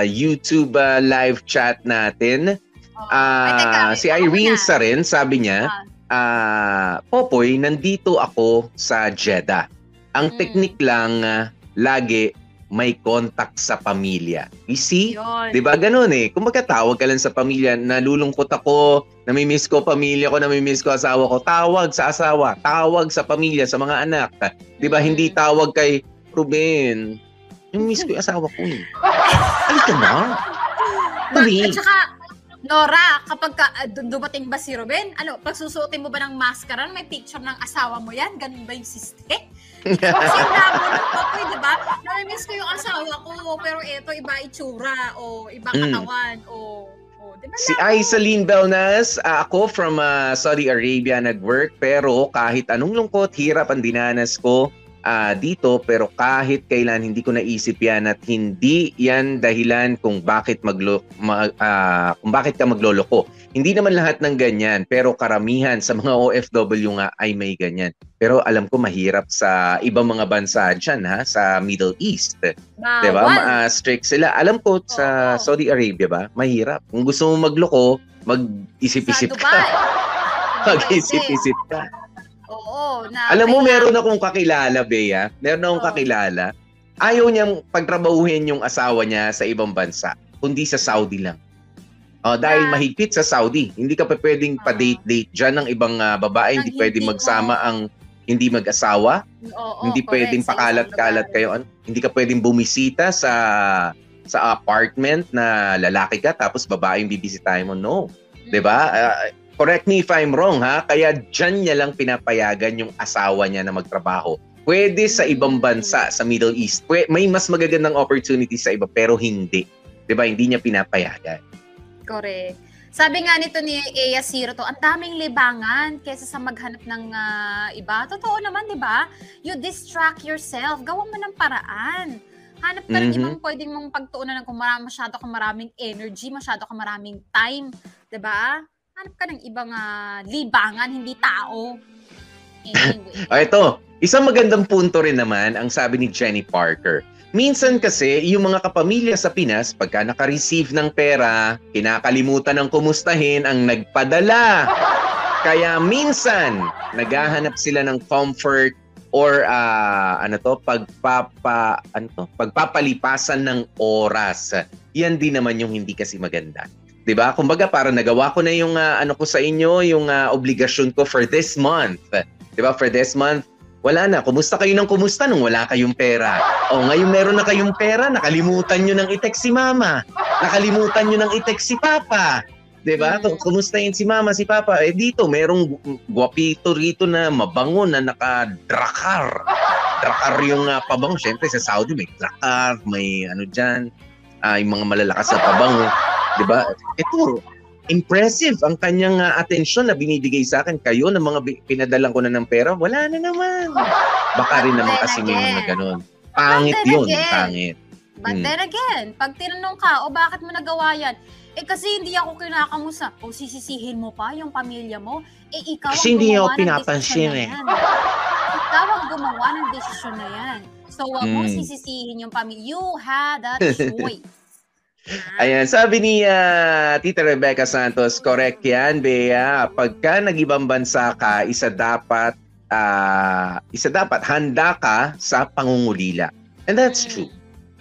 YouTube ah, live chat natin. Oh. Ah, Ay, teka, si Irene sa rin, sabi niya, Ah. ah, Popoy, nandito ako sa Jeddah. Ang Mm. technique lang, ah, lagi may contact sa pamilya. You see? Yun. 'Di ba ganun eh? Kung magkatawag ka lang sa pamilya, nalulungkot ako, namimiss ko pamilya ko, namimiss ko asawa ko, tawag sa asawa, tawag sa pamilya, sa mga anak. 'Di ba? Hindi tawag kay Ruben. Namimiss ko yung asawa ko eh. Halika na. Dali. At saka, Nora, kapag ka, dun- dumating ba si Ruben, ano, pagsusuotin mo ba ng maskara, may picture ng asawa mo yan? Ganun ba yung system? Kasi labo ng papoy, di ba? Namimiss ko yung asawa ko, pero eto, iba itsura, o iba Mm. katawan, o, o di ba? Si Aisaline Belnas, ah, ako from ah, Saudi Arabia nag-work pero kahit anong lungkot, hirap ang dinanas ko ah, dito pero kahit kailan hindi ko naisip yan at hindi yan dahilan kung bakit maglo ma- ah, kung bakit ka magloloko. Hindi naman lahat ng ganyan pero karamihan sa mga OFW nga ay may ganyan. Pero alam ko mahirap sa ibang mga bansa dyan ha, sa Middle East. Bawal. 'Di ba? Ma- strict sila. Alam ko sa Oo. Saudi Arabia ba, mahirap. Kung gusto mo magloko, mag-isip-isip ka. Mag-isip-isip ka. Oo. Na Alam mo, meron akong kakilala, Bea. Meron akong Oo. kakilala. Ayaw niyang pagtrabahuhin yung asawa niya sa ibang bansa, kundi sa Saudi lang. Oh, dahil Ah. mahigpit sa Saudi. Hindi ka pa pwedeng Oo. pa-date-date dyan ng ibang ah, babae. Hindi pwedeng magsama mo. ang hindi mag-asawa. Oo, hindi correct, pwedeng pakalat-kalat kayo. Ano? Hindi ka pwedeng bumisita sa sa apartment na lalaki ka tapos babae yung bibisitahin mo. No. 'Di ba? Ah, correct me if I'm wrong ha. Kaya diyan niya lang pinapayagan yung asawa niya na magtrabaho. Pwede sa ibang bansa sa Middle East. Pwe- may mas magagandang opportunity sa iba pero hindi. 'Di ba? Hindi niya pinapayagan. Correct. Sabi nga nito ni Ea Zero to, ang daming libangan kaysa sa maghanap ng ah, iba. Totoo naman, di ba? You distract yourself. Gawa mo ng paraan. Hanap ka ng Mhm. ibang pwedeng mong pagtuunan ng kung marami, masyado kang maraming energy, masyado kang maraming time. Di ba? Hanap ka ng ibang ah, libangan, hindi tao. Anyway. [laughs] Ah, ito, isang magandang punto rin naman ang sabi ni Jenny Parker. Minsan kasi, yung mga kapamilya sa Pinas, pagka naka-receive ng pera, kinakalimutan ng kumustahin ang nagpadala. Kaya minsan, naghahanap sila ng comfort or ah, ano to, pagpapa, ano to, pagpapalipasan ng oras. Yan din naman yung hindi kasi maganda. 'Di ba? Kumbaga para nagawa ko na yung ah, ano ko sa inyo, yung ah, obligasyon ko for this month. 'Di ba? For this month, wala na. Kumusta kayo ng kumusta nung wala kayong pera? O ngayon meron na kayong pera, nakalimutan nyo ng i-text si mama. Nakalimutan nyo ng i-text si papa. 'Di ba? Mm. Kumustahin si mama, si papa. Eh dito, merong gu- guwapito rito na mabango na naka-drakar. Drakar yung ah, pabango. Siyempre sa Saudi may drakar, may ano dyan, ah, yung mga malalakas na pabango. 'Di ba? Ito, impressive ang kanyang ah, atensyon na binibigay sa akin. Kayo na mga bi- pinadalan ko na ng pera, wala na naman. Baka rin naman kasi may mga ganun. Pangit But yun, again, pangit. But then again, pag tinanong ka, o bakit mo nagawa yan? Eh kasi hindi ako kinakamusta. O sisisihin mo pa yung pamilya mo? Eh ikaw Kasi ang hindi gumawa ako ng pinapansin eh. Ikaw ang gumawa ng desisyon na yan. So, wag mong Mm. sisisihin yung pamilya. You had a choice. [laughs] Ayan, sabi ni ah, Tita Rebecca Santos, correct yan, Bea. Pagka nag-ibang bansa ka, isa dapat ah, isa dapat handa ka sa pangungulila. And that's Mm. true.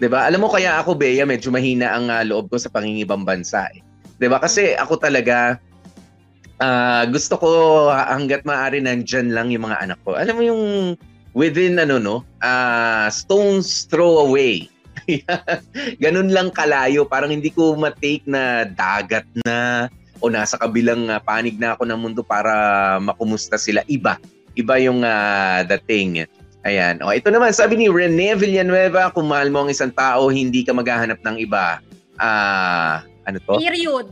ba? Alam mo kaya ako, Bea, medyo mahina ang ah, loob ko sa pangingibang bansa. Eh. ba? Kasi ako talaga ah, gusto ko hangga't maaari nandyan lang yung mga anak ko. Alam mo yung within ano no, ah, stones throw away. [laughs] Ganun lang kalayo, parang hindi ko matake na dagat na o nasa kabilang ah, panig na ako ng mundo para makumusta sila. Iba. Iba yung ah, dating. Ayan. O, ito naman, sabi ni Rene Villanueva, kung mahal mo ang isang tao, hindi ka maghahanap ng iba. Ah, ano to? Period.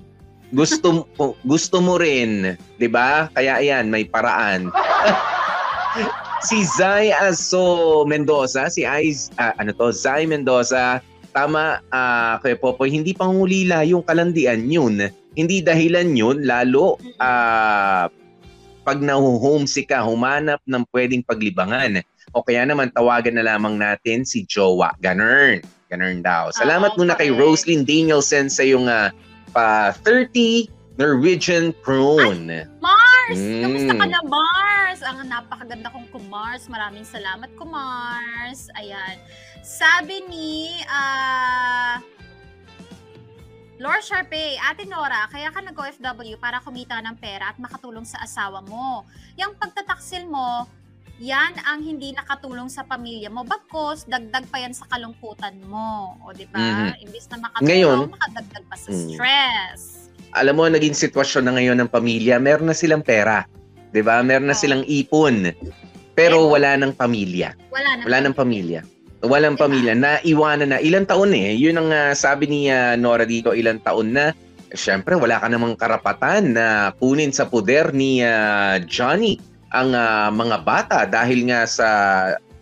gusto [laughs] gusto mo rin, 'di ba? Kaya ayan, may paraan. [laughs] si Zai Aso Mendoza, si Aiz, ah, ano to, Zai Mendoza, tama ah kay Popoy, hindi pangulila yung kalandian yun. Hindi dahilan yun, lalo ah pag nahuhomesick ka, humanap ng pwedeng paglibangan. O kaya naman tawagan na lamang natin si Jowa. Ganern. Ganern daw. Salamat Oo, muna kay. Roslyn Danielson sa yung ah, pa 30 Norwegian prune. Mars! Mm. Kamusta ka na, Mars? Ang napakaganda kong Kumars. Maraming salamat, Kumars. Ayan. Sabi ni ah Lord Sharpay, Ate Nora, kaya ka nag-OFW para kumita ng pera at makatulong sa asawa mo. Yung pagtataksil mo, yan ang hindi nakatulong sa pamilya mo. Bagkos, dagdag pa yan sa kalungkutan mo. O, di ba? Mhm. Imbis na makatulong, Ngayon, makadagdag pa sa mm. stress. Alam mo, naging sitwasyon na ngayon ng pamilya, meron na silang pera. 'Di ba? Meron na silang ipon. Pero wala ng pamilya. Wala na. Wala ng pamilya. Walang Diba? pamilya. Naiwanan na. Ilang taon eh. Yun ang ah, sabi ni ah, Nora dito, ilang taon na. Siyempre, wala ka namang karapatan na kunin sa poder ni ah, Johnny ang ah, mga bata dahil nga sa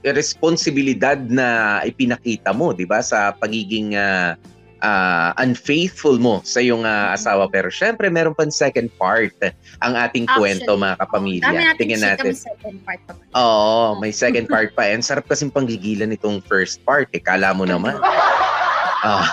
responsibilidad na ipinakita mo, 'di ba? Sa pagiging ah, ah, unfaithful mo sa iyong ah, asawa. Pero syempre, meron pang second part ang ating kwento, Actually, mga kapamilya. Dami natin Tingnan natin. may second part pa. Oo, may second part pa. And sarap kasing panggigilan itong first part. Eh. Kala mo naman. [laughs] Ah,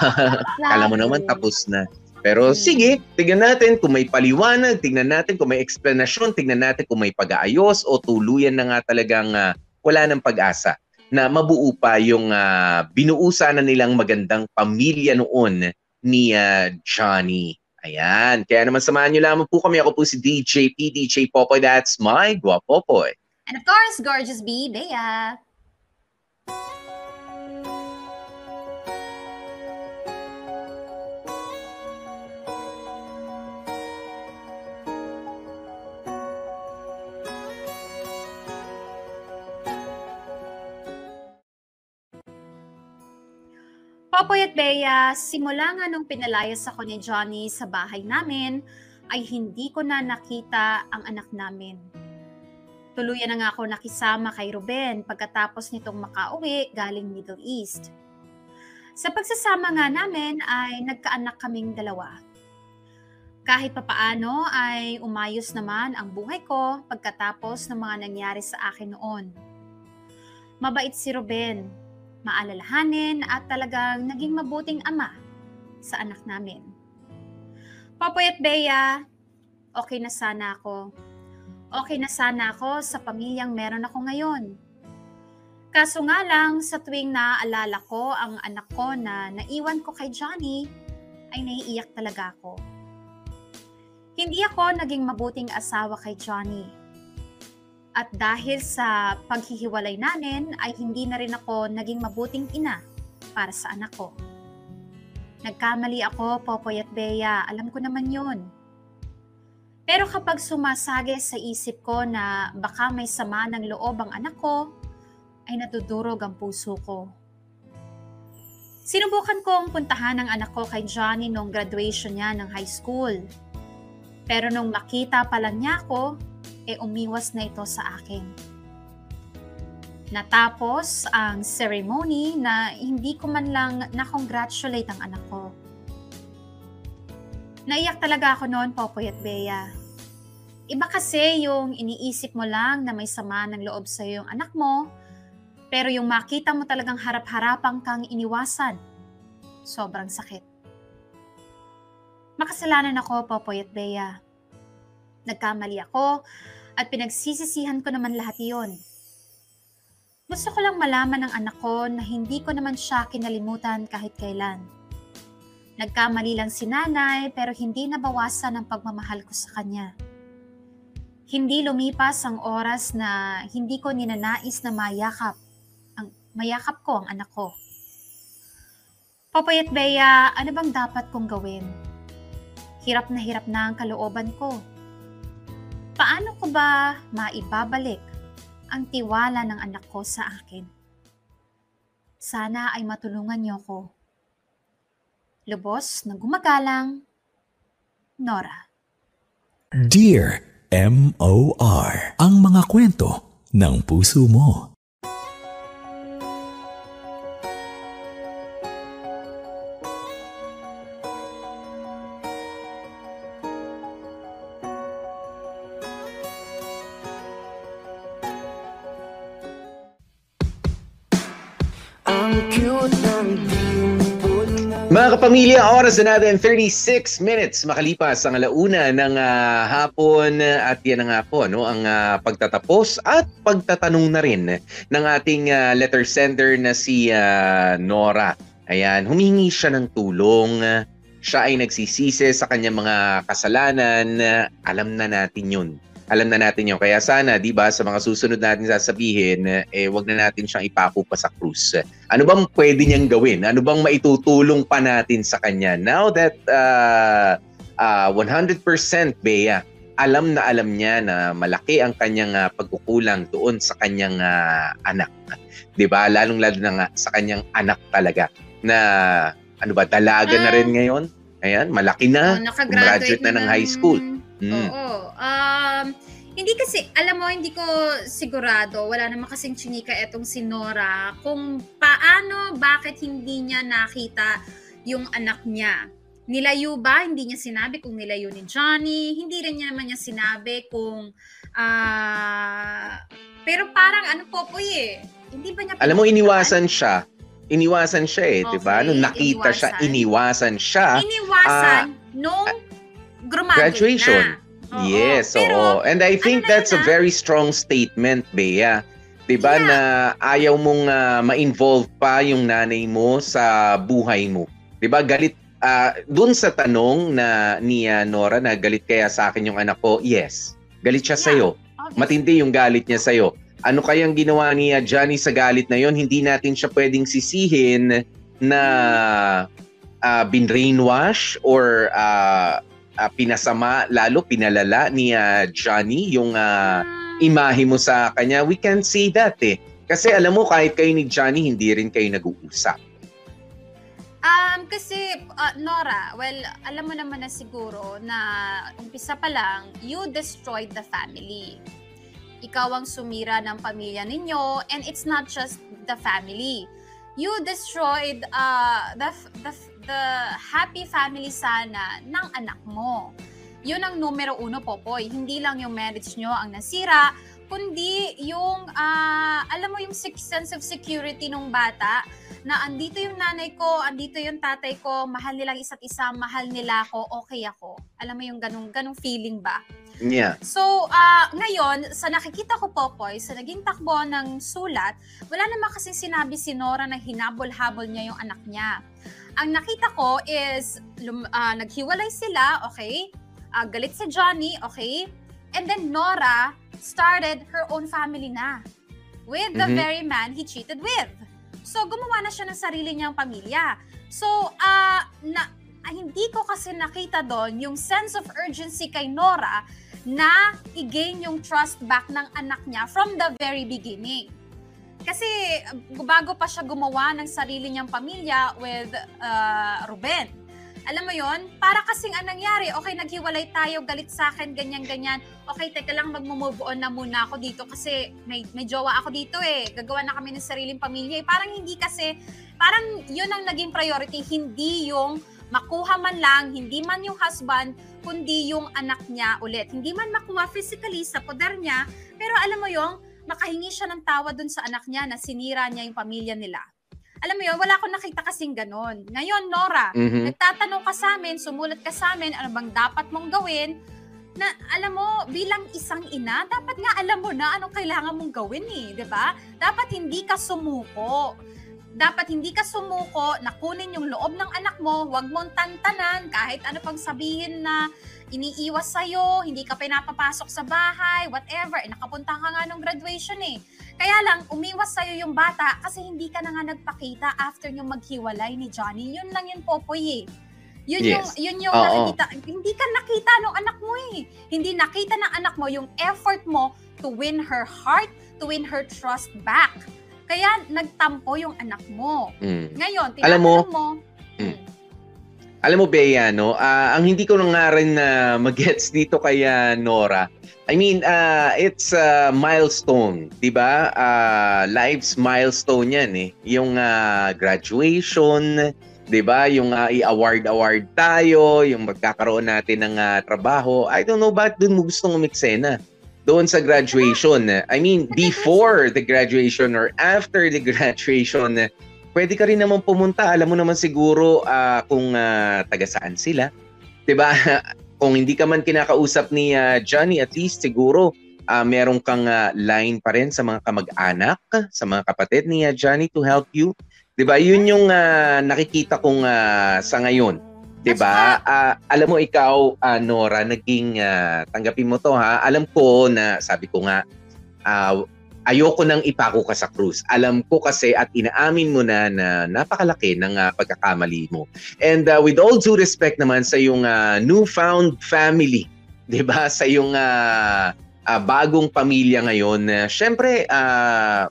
kala mo naman tapos na. Pero Hmm. sige, tignan natin kung may paliwanag, tignan natin kung may explanation, tignan natin kung may pag-aayos o tuluyan na nga talagang ah, wala ng pag-asa na mabuo pa yung uh, binuusa na nilang magandang pamilya noon ni ah, Johnny. Ayan. Kaya naman samahan nyo lamang po kami. Ako po si DJ P, DJ Popoy. That's my Guapopoy. And of course, Gorgeous B, Bea. Popoy at Bea, simula nga nung pinalayas ako ni Johnny sa bahay namin, ay hindi ko na nakita ang anak namin. Tuluyan na nga ako nakisama kay Ruben pagkatapos nitong makauwi galing Middle East. Sa pagsasama nga namin ay nagkaanak kaming dalawa. Kahit papaano ay umayos naman ang buhay ko pagkatapos ng mga nangyari sa akin noon. Mabait si Ruben, maalalahanin at talagang naging mabuting ama sa anak namin. Papoy at Bea, okay na sana ako. Okay na sana ako sa pamilyang meron ako ngayon. Kaso nga lang, sa tuwing naaalala ko ang anak ko na naiwan ko kay Johnny, ay naiiyak talaga ako. Hindi ako naging mabuting asawa kay Johnny. At dahil sa paghihiwalay namin, ay hindi na rin ako naging mabuting ina para sa anak ko. Nagkamali ako, Popoy at Bea. Alam ko naman yun. Pero kapag sumasage sa isip ko na baka may sama ng loob ang anak ko, ay natudurog ang puso ko. Sinubukan kong puntahan ang anak ko kay Johnny nung graduation niya ng high school. Pero nung makita pa lang niya ako, e umiwas na ito sa akin. Natapos ang ceremony na hindi ko man lang na-congratulate ang anak ko. Naiyak talaga ako noon, Popoy at Bea. Iba kasi yung iniisip mo lang na may sama ng loob sa yung anak mo, Pero yung makita mo talagang harap-harapang kang iniwasan, sobrang sakit. Makasalanan ako, Popoy at Bea. Nagkamali ako at pinagsisisihan ko naman lahat iyon. Gusto ko lang malaman ng anak ko na hindi ko naman siya kinalimutan kahit kailan. Nagkamali lang si nanay pero hindi nabawasan ang pagmamahal ko sa kanya. Hindi lumipas ang oras na hindi ko ninanais na mayakap ang mayakap ko ang anak ko. Popoy at Bea, ano bang dapat kong gawin? Hirap na hirap na ang kalooban ko. Paano ko ba maibabalik ang tiwala ng anak ko sa akin? Sana ay matulungan niyo ko. Lubos na gumagalang, Nora. Dear M.O.R. Ang mga kwento ng puso mo. Kapamilya, oras na natin 36 minutes makalipas ang alauna ng ah, hapon at yan nga po no, ang ah, pagtatapos at pagtatanong na rin ng ating ah, letter sender na si ah, Nora. Ayan, humingi siya ng tulong. Siya ay nagsisisi sa kanyang mga kasalanan. Alam na natin yun. Alam na natin yun. Kaya sana, di ba, sa mga susunod natin sasabihin, eh, wag na natin siyang ipapo pa sa krus. Ano bang pwede niyang gawin? Ano bang maitutulong pa natin sa kanya? Now that uh, uh, 100% Bea, alam na alam niya na malaki ang kanyang uh, pagkukulang doon sa kanyang uh, anak. 'Di ba? Lalong-lalo na nga sa kanyang anak talaga na ano ba, dalaga na rin ngayon. Ayan, malaki na. Oh, graduate na ng high school. Mm. Oo. Um, hindi kasi, alam mo, hindi ko sigurado, wala naman kasing chinika etong si Nora, kung paano, bakit hindi niya nakita yung anak niya. Nilayo ba? Hindi niya sinabi kung nilayo ni Johnny. Hindi rin niya naman niya sinabi kung, ah, pero parang ano po po eh. Hindi ba niya Alam mo, iniwasan siya. Iniwasan siya eh, di ba? Okay, Nung nakita siya, iniwasan siya. Iniwasan nung graduate graduation. na. Oo, Yes, pero, oo. And I think ano na that's a yun, ah? very strong statement, Bea. 'Di ba Yeah. na ayaw mong ah, ma-involve pa yung nanay mo sa buhay mo. 'Di ba? Galit ah, dun sa tanong na ni ah, Nora na galit kaya sa akin yung anak ko. Yes. Galit siya Yeah. sa iyo. Matindi yung galit niya sa iyo. Ano kayang ginawa ni Johnny sa galit na yon? Hindi natin siya pwedeng sisihin na uh, binrainwash or ah, ah, pinasama, lalo pinalala ni ah, Johnny yung Hmm. imahe mo sa kanya. We can't say that eh. Kasi alam mo, kahit kayo ni Johnny, hindi rin kayo nag-uusap. Um, kasi, uh, Nora, well, alam mo naman na siguro na umpisa pa lang, you destroyed the family. Ikaw ang sumira ng pamilya ninyo and it's not just the family. You destroyed uh, the, the, the happy family sana ng anak mo. Yun ang numero uno, Popoy. Hindi lang yung marriage nyo ang nasira, kundi yung, ah, alam mo yung sense of security ng bata, na andito yung nanay ko, andito yung tatay ko, mahal nilang isa't isa, mahal nila ako, okay ako. Alam mo yung ganung, ganung feeling ba? Yeah. So, ah ngayon, sa nakikita ko, Popoy, sa naging takbo ng sulat, wala naman kasi sinabi si Nora na hinabol-habol niya yung anak niya. Ang nakita ko is, lum, ah, naghiwalay sila, okay? Ah, galit si Johnny, okay? And then Nora started her own family na with the Mhm. very man he cheated with. So, gumawa na siya ng sarili niyang pamilya. So, ah na, ah, hindi ko kasi nakita doon yung sense of urgency kay Nora na i-gain yung trust back ng anak niya from the very beginning. Kasi uh, bago pa siya gumawa ng sarili niyang pamilya with uh, Ruben. Alam mo yon para kasing anong nangyari, okay, naghiwalay tayo, galit sa akin, ganyan-ganyan. Okay, teka lang, mag-move on na muna ako dito kasi may, may jowa ako dito eh. Gagawa na kami ng sariling pamilya eh. Parang hindi kasi, parang yun ang naging priority, hindi yung makuha man lang, hindi man yung husband, kundi yung anak niya ulit. Hindi man makuha physically sa poder niya, pero alam mo yung makahingi siya ng tawa dun sa anak niya na sinira niya yung pamilya nila. Alam mo yun, wala akong nakita kasing ganon. Ngayon, Nora, Mhm. nagtatanong ka sa amin, sumulat ka sa amin, ano bang dapat mong gawin, na alam mo, bilang isang ina, dapat nga alam mo na anong kailangan mong gawin eh, di ba? Dapat hindi ka sumuko. Dapat hindi ka sumuko na kunin yung loob ng anak mo, wag mong tantanan kahit ano pang sabihin na iniiwas sa'yo, hindi ka pinapapasok sa bahay, whatever. Eh, nakapunta ka nga nung graduation eh. Kaya lang, umiwas sa'yo yung bata kasi hindi ka na nga nagpakita after yung maghiwalay ni Johnny. Yun lang yun, Popoy eh. Yun Yes. yung yun yung Oo. nakikita. Hindi ka nakita ng anak mo eh. Hindi nakita ng anak mo yung effort mo to win her heart, to win her trust back. Kaya nagtampo yung anak mo. Mm. Ngayon, Alam mo- tinatanong mo, Mm. Alam mo, Bea, no? ah, ang hindi ko na nga rin na magets dito kay ah, Nora, I mean, ah, it's a milestone, di ba? Ah, life's milestone yan eh. Yung ah, graduation, di ba? Yung ah, i-award-award tayo, yung magkakaroon natin ng ah, trabaho. I don't know ba't dun mo gustong umiksena doon sa graduation. I mean, before the graduation or after the [laughs] graduation, pwede ka rin naman pumunta. Alam mo naman siguro ah, kung ah, taga saan sila. 'Di ba? [laughs] kung hindi ka man kinakausap ni ah, Johnny, at least siguro ah, meron kang ah, line pa rin sa mga kamag-anak, sa mga kapatid ni ah, Johnny to help you. 'Di ba? Yun yung ah, nakikita kong ah, sa ngayon. 'Di ba? Ah, alam mo ikaw, ah, Nora, naging ah, tanggapin mo 'to ha. Alam ko na sabi ko nga ah, ayoko nang ipako ka sa krus. Alam ko kasi at inaamin mo na na napakalaki ng ah, pagkakamali mo. And ah, with all due respect naman sa yung ah, newfound family, [laughs] 'di ba? Sa yung ah, ah, bagong pamilya ngayon, na syempre ah,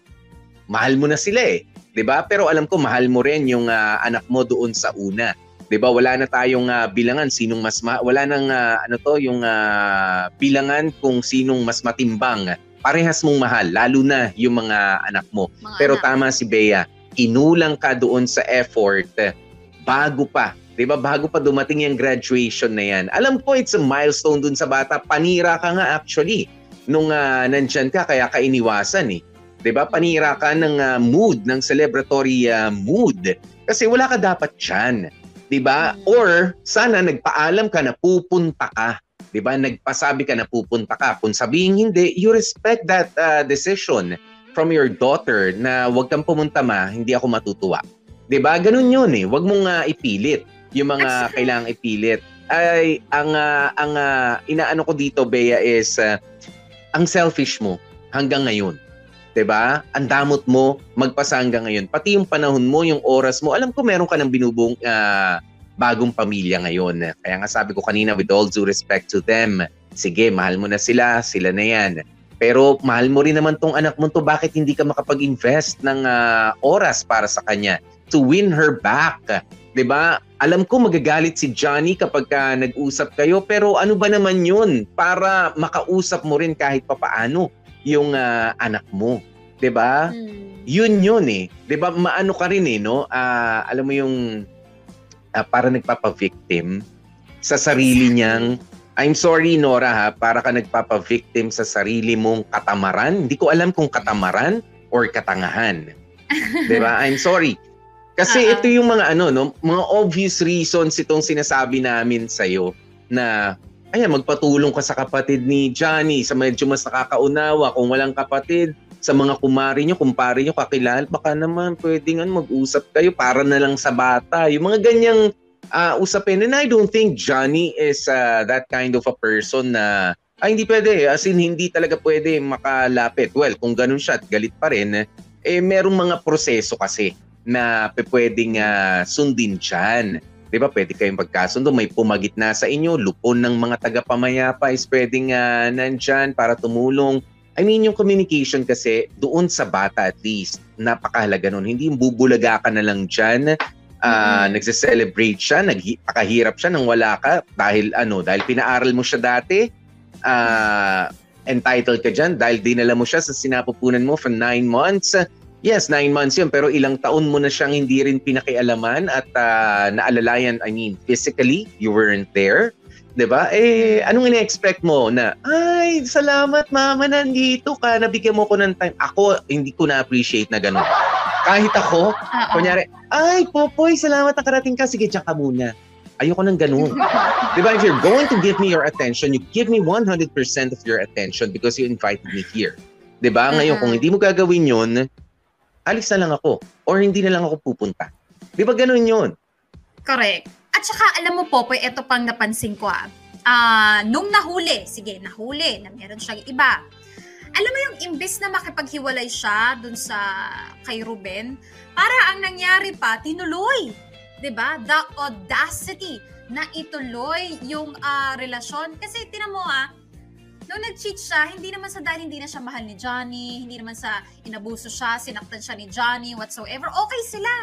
mahal mo na sila eh. 'di ba? Pero alam ko mahal mo rin yung ah, anak mo doon sa una. 'Di ba? Wala na tayong ah, bilangan sinong mas ma- wala nang ah, ano to yung ah, bilangan kung sinong mas matimbang. Parehas mong mahal lalo na yung mga anak mo. mga Pero anak. tama si Bea, inulang ka doon sa effort eh, bago pa. 'Di ba? Bago pa dumating yung graduation na yan. Alam ko it's a milestone dun sa bata. Panira ka nga actually nung ah, nandyan ka kaya ka iniwasan eh. 'Di ba? Panira ka ng ah, mood, ng celebratory ah, mood. Kasi wala ka dapat diyan. 'Di ba? Mm. Or sana nagpaalam ka na pupunta ka. 'Di ba? Nagpasabi ka na pupunta ka. Kung sabihin hindi, you respect that ah, decision from your daughter na wag kang pumunta ma, hindi ako matutuwa. 'Di ba? Ganun 'yun eh. Wag mong ah, ipilit yung mga kailangang ipilit. Ay ang ah, ang ah, inaano ko dito Bea is ah, ang selfish mo hanggang ngayon. 'Di ba? Ang damot mo magpasa hanggang ngayon. Pati yung panahon mo, yung oras mo. Alam ko meron ka ng binubuong ah, bagong pamilya ngayon. Kaya nga sabi ko kanina with all due respect to them, sige, mahal mo na sila, sila na 'yan. Pero mahal mo rin naman tong anak mo to, bakit hindi ka makapag-invest ng ah, oras para sa kanya to win her back? 'Di ba? Alam ko magagalit si Johnny kapag ka nag-usap kayo, pero ano ba naman 'yun para makausap mo rin kahit papaano yung ah, anak mo, 'di ba? Mm. Yun yun eh. 'Di ba? Maano ka rin eh, no? Ah, alam mo yung ah, para nagpapa-victim sa sarili niyang I'm sorry Nora ha, para ka nagpapa-victim sa sarili mong katamaran. Hindi ko alam kung katamaran or katangahan. [laughs] 'Di ba? I'm sorry. Kasi Oo. ito yung mga ano no, mga obvious reasons itong sinasabi namin sa na ayan magpatulong ka sa kapatid ni Johnny sa medyo mas nakakaunawa kung walang kapatid sa mga kumari nyo, kumpare nyo, kakilala, baka naman pwedeng ano, mag-usap kayo para na lang sa bata. Yung mga ganyang ah, usapin. And I don't think Johnny is ah, that kind of a person na ay hindi pwede. As in, hindi talaga pwede makalapit. Well, kung ganun siya at galit pa rin, eh merong mga proseso kasi na pwedeng ah, sundin dyan. Di ba? Pwede kayong pagkasundo. May pumagit na sa inyo. Lupon ng mga taga-pamayapa is pwedeng ah, nandyan para tumulong. I mean, yung communication kasi doon sa bata at least, napakahalaga nun. Hindi yung bubulaga ka na lang dyan, ah, Mhm. nagse-celebrate siya, nagpakahirap siya nang wala ka dahil ano, dahil pinaaral mo siya dati, ah, entitled ka dyan dahil dinala mo siya sa sinapupunan mo for nine months. Yes, nine months yun, pero ilang taon mo na siyang hindi rin pinakialaman at ah, naalalayan, I mean, physically, you weren't there. 'Di ba? Eh anong ine-expect mo na ay salamat mama nandito ka nabigyan mo ko ng time. Ako hindi ko na appreciate na ganun. Kahit ako, Oo. kunyari, ay Popoy, salamat nakarating ka. Sige, diyan ka muna. Ayoko nang ganun. 'Di ba? If you're going to give me your attention, you give me 100% of your attention because you invited me here. 'Di ba? Ngayon Mhm. kung hindi mo gagawin 'yon, alis na lang ako or hindi na lang ako pupunta. 'Di ba ganun 'yon? Correct. Saka, alam mo, Popoy, ito pang napansin ko ah. Ah, nung nahuli, sige, nahuli, na meron siyang iba. Alam mo yung imbes na makipaghiwalay siya dun sa kay Ruben, para ang nangyari pa, tinuloy. 'Di ba? The audacity na ituloy yung ah, relasyon. Kasi tinan mo ah, nung nag-cheat siya, hindi naman sa dahil hindi na siya mahal ni Johnny, hindi naman sa inabuso siya, sinaktan siya ni Johnny, whatsoever. Okay sila.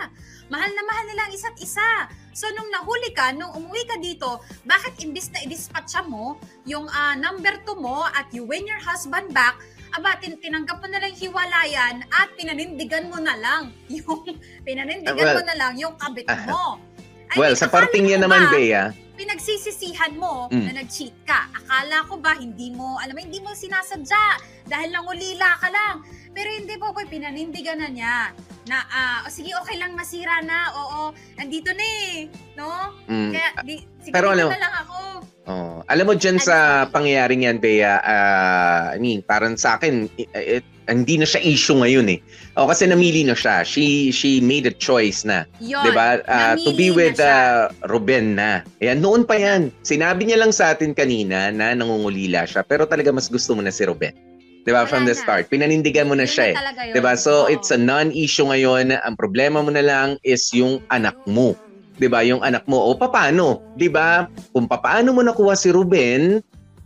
Mahal na mahal nila ang isa't isa. So, nung nahuli ka, nung umuwi ka dito, bakit imbis na i-dispatcha mo yung ah, number 2 mo at you win your husband back, aba, tin- tinanggap mo na lang hiwalayan at pinanindigan mo na lang yung, [laughs] pinanindigan well, mo na lang yung kabit mo. [laughs] Well, mean, sa parting yan naman, ba, Bea, pinagsisisihan mo Mm. na nag-cheat ka. Akala ko ba hindi mo, alam mo, hindi mo sinasadya dahil nangulila ka lang. Pero hindi po, boy, pinanindigan na niya na, ah, o sige, okay lang masira na, oo, nandito na eh, no? mm, Kaya, di, sige, Pero alam- na lang ako. Oh, alam mo dyan sa pangyayaring yan, Bea, ah, I mean, parang sa akin, it- hindi na siya issue ngayon eh. O kasi namili na siya. She she made a choice na, Yun. 'di ba? Ah, to be na with ah, Ruben na. Ayan, noon pa 'yan. Sinabi niya lang sa atin kanina na nangungulila siya, pero talaga mas gusto mo na si Ruben. 'Di ba? From the start, pinanindigan mo na siya eh. 'Di ba? So it's a non-issue ngayon. Ang problema mo na lang is yung anak mo. 'Di ba? Yung anak mo. O paano? 'Di ba? Kung paano mo nakuha si Ruben,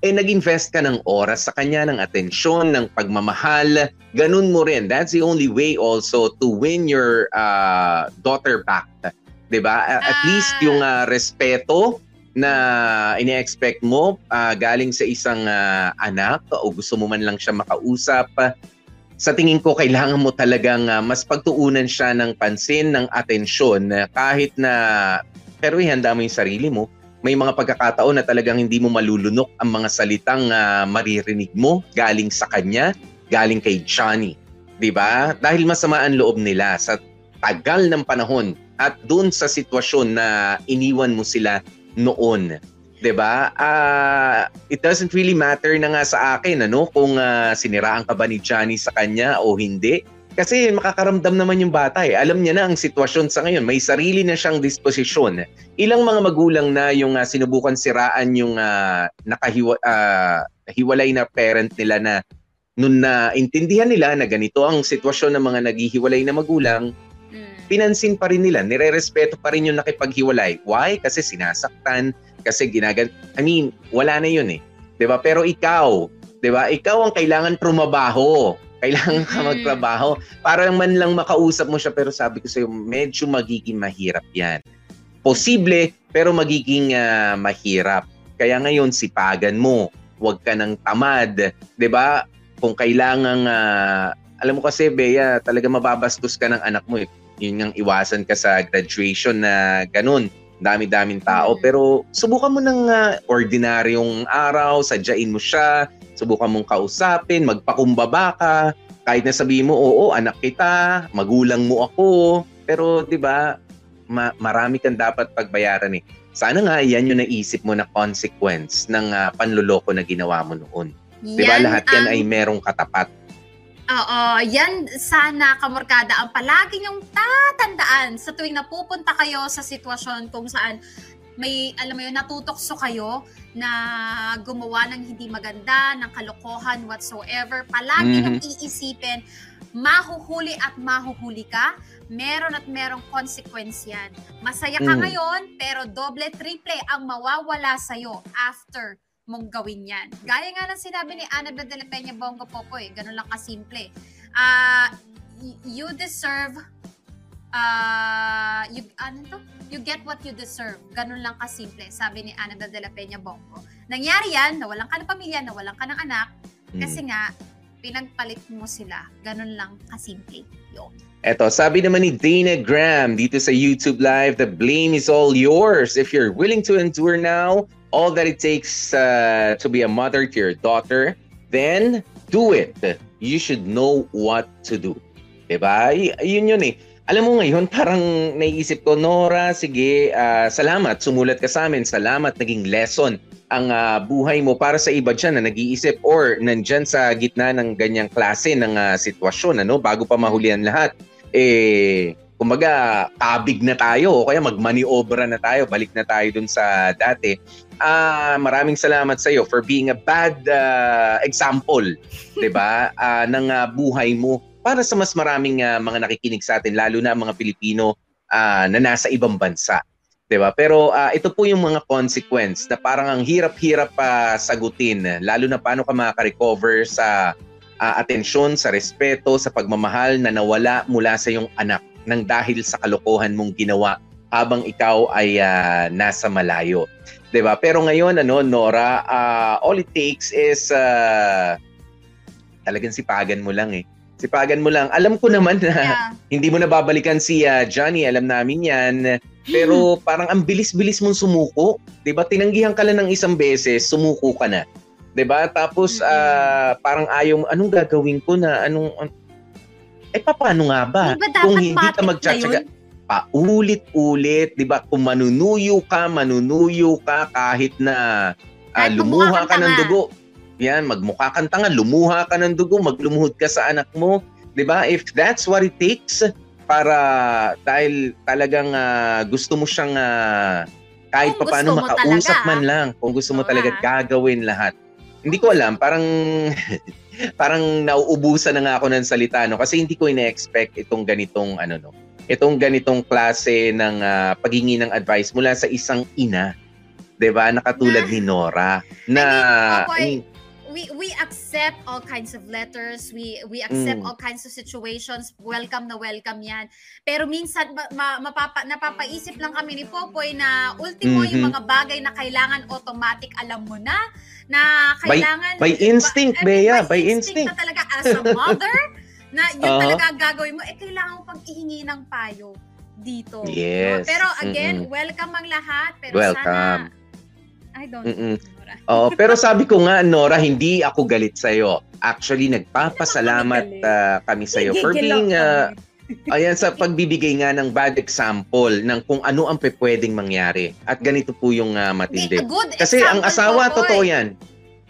eh nag-invest ka ng oras sa kanya, ng atensyon, ng pagmamahal. Ganun mo rin. That's the only way also to win your uh, daughter back. 'Di ba? At Ah. least yung uh, respeto na ine-expect mo ah, galing sa isang ah, anak o gusto mo man lang siya makausap sa tingin ko kailangan mo talagang ah, mas pagtuunan siya ng pansin, ng atensyon kahit na pero ihanda mo yung sarili mo. May mga pagkakataon na talagang hindi mo malulunok ang mga salitang ah, maririnig mo galing sa kanya, galing kay Johnny. 'Di ba? Dahil masama ang loob nila sa tagal ng panahon at doon sa sitwasyon na iniwan mo sila noon. 'Di ba? Ah, it doesn't really matter na nga sa akin ano kung ah, siniraan ka ba ni Johnny sa kanya o hindi. Kasi makakaramdam naman yung bata eh. Alam niya na ang sitwasyon sa ngayon. May sarili na siyang disposisyon. Ilang mga magulang na yung ah, sinubukan siraan yung ah, nakahiwa, ah, hiwalay na parent nila na nun na intindihan nila na ganito ang sitwasyon ng mga naghihiwalay na magulang, Mm. pinansin pa rin nila, nire-respeto pa rin yung nakipaghiwalay. Why? Kasi sinasaktan, kasi ginagan... I mean, wala na yun eh. 'Di ba Pero ikaw, 'di ba ikaw ang kailangan trumabaho. Kailangan ka magtrabaho para man lang makausap mo siya. Pero sabi ko sa'yo, medyo magiging mahirap yan. Posible, pero magiging ah, mahirap. Kaya ngayon, sipagan mo. Huwag ka ng tamad. 'di ba Kung kailangan alam mo kasi, Bea, talaga mababastos ka ng anak mo. Eh. Yun ang iwasan ka sa graduation na ganun. Dami-daming tao. Pero subukan mo ng ah, ordinaryong araw, sadyain mo siya, subukan mong kausapin, magpakumbaba ka. Kahit na sabihin mo, oo, anak kita, magulang mo ako. Pero, di ba, ma- marami kang dapat pagbayaran eh. Sana nga yan yung naisip mo na consequence ng ah, panluloko na ginawa mo noon. Di ba? Lahat yan ang- ay merong katapat. Oo, yan sana kamorkada ang palagi niyong tatandaan sa tuwing napupunta kayo sa sitwasyon kung saan may, alam mo yun, natutokso kayo na gumawa ng hindi maganda, ng kalokohan, whatsoever. Palagi Mhm. niyong iisipin, mahuhuli at mahuhuli ka, meron at merong consequence yan. Masaya ka Mm. ngayon, pero doble, triple ang mawawala sa'yo after mong gawin yan. Gaya nga ng sinabi ni Annabel de la Peña Bongo Popoy, ganun lang kasimple. Ah, y- you deserve ah you ano to? You get what you deserve. Ganun lang kasimple, sabi ni Annabel de la Peña Bongo. Nangyari yan, nawalan ka ng pamilya, nawalan ka ng anak, Mm. kasi nga, pinagpalit mo sila. Ganun lang kasimple. Yun. Eto, sabi naman ni Dana Graham dito sa YouTube Live, the blame is all yours. If you're willing to endure now, all that it takes uh, to be a mother to your daughter, then do it. You should know what to do. Diba? Y- yun yun eh. Alam mo ngayon, [laughs] parang naiisip ko, Nora, sige, ah, salamat, sumulat ka sa amin, salamat, naging lesson ang ah, buhay mo para sa iba dyan na nag-iisip or nandyan sa gitna ng ganyang klase ng ah, sitwasyon, ano, bago pa mahuli ang lahat. Eh, kumbaga, kabig na tayo o kaya magmaniobra na tayo, balik na tayo dun sa dati. Ah, maraming salamat sa iyo for being a bad ah, example, 'di ba? Ah, ng ah, buhay mo para sa mas maraming ah, mga nakikinig sa atin lalo na ang mga Pilipino ah, na nasa ibang bansa. 'Di ba? Pero ah, ito po yung mga consequence na parang ang hirap-hirap pa sagutin lalo na paano ka makaka-recover sa ah, atensyon, sa respeto, sa pagmamahal na nawala mula sa iyong anak nang dahil sa kalokohan mong ginawa habang ikaw ay ah, nasa malayo. 'Di ba? Pero ngayon ano Nora, ah, all it takes is ah, talagang sipagan mo lang eh. Sipagan mo lang. Alam ko naman na Yeah. [laughs] hindi mo na babalikan si ah, Johnny, alam namin 'yan. Pero parang ang bilis-bilis mong sumuko, 'di ba? Tinanggihan ka lang ng isang beses, sumuko ka na. 'Di ba? Tapos Mm-mm. ah, parang ayaw, anong gagawin ko na anong an- eh paano nga ba? Di ba dapat Kung hindi ka magtsatsaga, paulit-ulit, 'di ba? Kung manunuyo ka, manunuyo ka kahit na Kahit lumuha ka ng dugo. Yan, magmukha kang tanga, lumuha ka ng dugo, maglumuhod ka sa anak mo, ba? If that's what it takes para dahil talagang ah, gusto mo siyang ah, kahit Kung gusto mo makausap talaga. man lang, kung gusto mo talaga ah. gagawin lahat. Hindi ko alam, parang [laughs] parang nauubusan na nga ako ng salita no kasi hindi ko ina-expect itong ganitong ano no. Itong ganitong klase ng ah, paghingi ng advice mula sa isang ina. 'Di ba? Nakatulad Na- ni Nora na I mean, we we accept all kinds of letters we we accept Mm. all kinds of situations welcome na welcome yan pero minsan ma, ma- mapapa, napapaisip lang kami ni Popoy na ultimo yung Mhm. mga bagay na kailangan automatic alam mo na na By- kailangan by instinct, I mean, Bea, by by instinct na talaga as a mother [laughs] na yun Oo. talaga gagawin mo eh kailangan mo pang ihingi ng payo dito no? Yes. pero again Mm-mm. welcome ang lahat pero Welcome. sana I don't Mm-mm. Nora. Oo, pero sabi ko nga, Nora, hindi ako galit sa'yo. Actually, nagpapasalamat ah, kami sa'yo for being, ah, ayan, sa pagbibigay nga ng bad example ng kung ano ang pwedeng mangyari. At ganito po yung ah, matindi. Kasi ang asawa, totoo yan.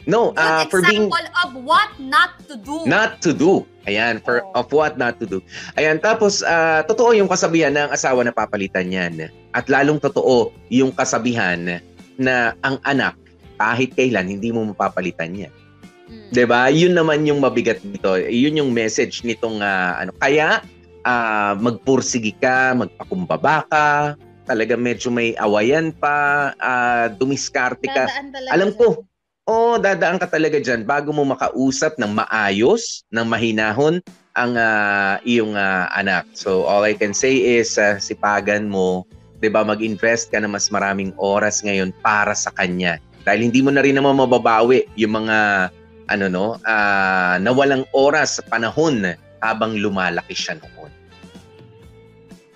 No, Good ah, for being example of what not to do. not to do. Ayan, for Oo. of what not to do. Ayan, tapos ah, totoo yung kasabihan na ang asawa na papalitan yan. At lalong totoo yung kasabihan na ang anak kahit kailan hindi mo mapapalitan yan. Mm. 'Di ba? Yun naman yung mabigat nito. Yun yung message nitong ah, ano. Kaya ah, magpursigi ka, magpakumbaba ka, talaga medyo may awayan pa, ah, dumiskarte ka. Alam ko, oh, dadaan ka talaga dyan bago mo makausap ng maayos, ng mahinahon ang ah, iyong ah, anak. So all I can say is ah, sipagan mo, 'di ba, mag-invest ka ng mas maraming oras ngayon para sa kanya. Dahil hindi mo na rin naman mababawi yung mga ano no, ah, nawalang oras sa panahon habang lumalaki siya noon.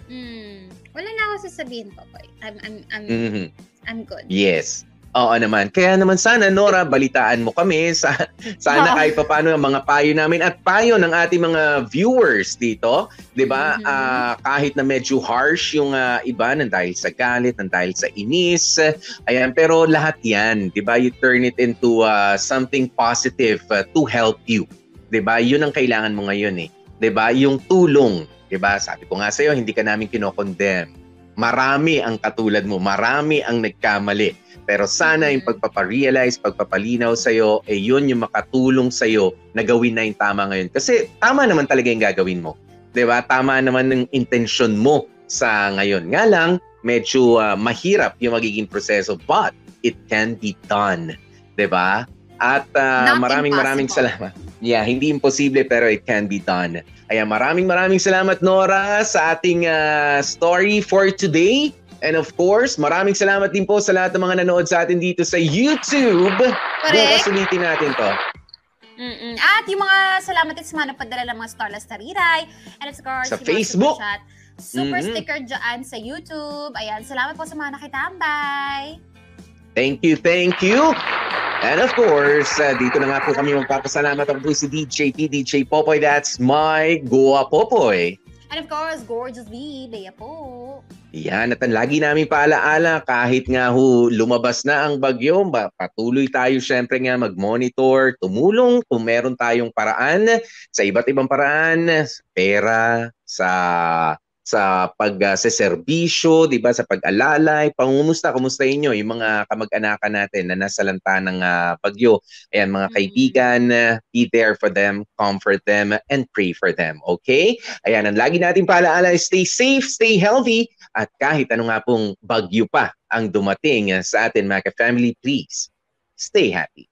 Mm. Wala na ako sasabihin, Popoy. I'm, I'm, I'm, Mhm. I'm good. Yes. Oo naman. Kaya naman sana, Nora, balitaan mo kami. Sa, sana kahit pa paano ang mga payo namin at payo ng ating mga viewers dito. 'Di ba? Mhm. Ah, kahit na medyo harsh yung ah, iba nang dahil sa galit, nang dahil sa inis. Ayan, pero lahat yan. ba? You turn it into ah, something positive ah, to help you. ba? Yun ang kailangan mo ngayon eh. 'Di ba? Yung tulong. 'Di ba? Sabi ko nga sa iyo, hindi ka namin kinokondemn. Marami ang katulad mo, marami ang nagkamali. Pero sana yung pagpaparealize, pagpapalinaw sa'yo, eh yun yung makatulong sa'yo na gawin na yung tama ngayon. Kasi tama naman talaga yung gagawin mo. ba? Tama naman ng intention mo sa ngayon. Nga lang, medyo ah, mahirap yung magiging proseso but it can be done. ba? At ah, Not maraming maraming impossible. salamat. Yeah, hindi imposible pero it can be done. Kaya maraming maraming salamat Nora sa ating ah, story for today. And of course, maraming salamat din po sa lahat ng mga nanood sa atin dito sa YouTube. Bukas Correct. ulitin natin to. Mm-mm. At yung mga salamat din sa mga napadala ng mga Starless Tariray. And of course, Sa Facebook. Super, chat, super Mhm. sticker dyan sa YouTube. Ayan, salamat po sa mga nakitambay. Thank you, thank you. And of course, uh, dito na nga po kami magpapasalamat ako po si DJ P, DJ Popoy. That's my Goa Popoy. And of course, gorgeous V, Bea po. Yan, at ang lagi namin paalaala, kahit nga ho lumabas na ang bagyo, ba, patuloy tayo syempre nga mag-monitor, tumulong kung meron tayong paraan sa iba't ibang paraan, pera, sa sa pag uh, sa serbisyo, 'di ba, sa pag-alalay, pangumusta, kumusta inyo yung mga kamag-anakan natin na nasa lanta ng uh, bagyo. Ayan mga Mm. kaibigan, uh, be there for them, comfort them and pray for them. Okay? Ayan, ang lagi natin paalaala, stay safe, stay healthy at kahit ano nga pong bagyo pa ang dumating uh, sa atin mga ka-family, please stay happy.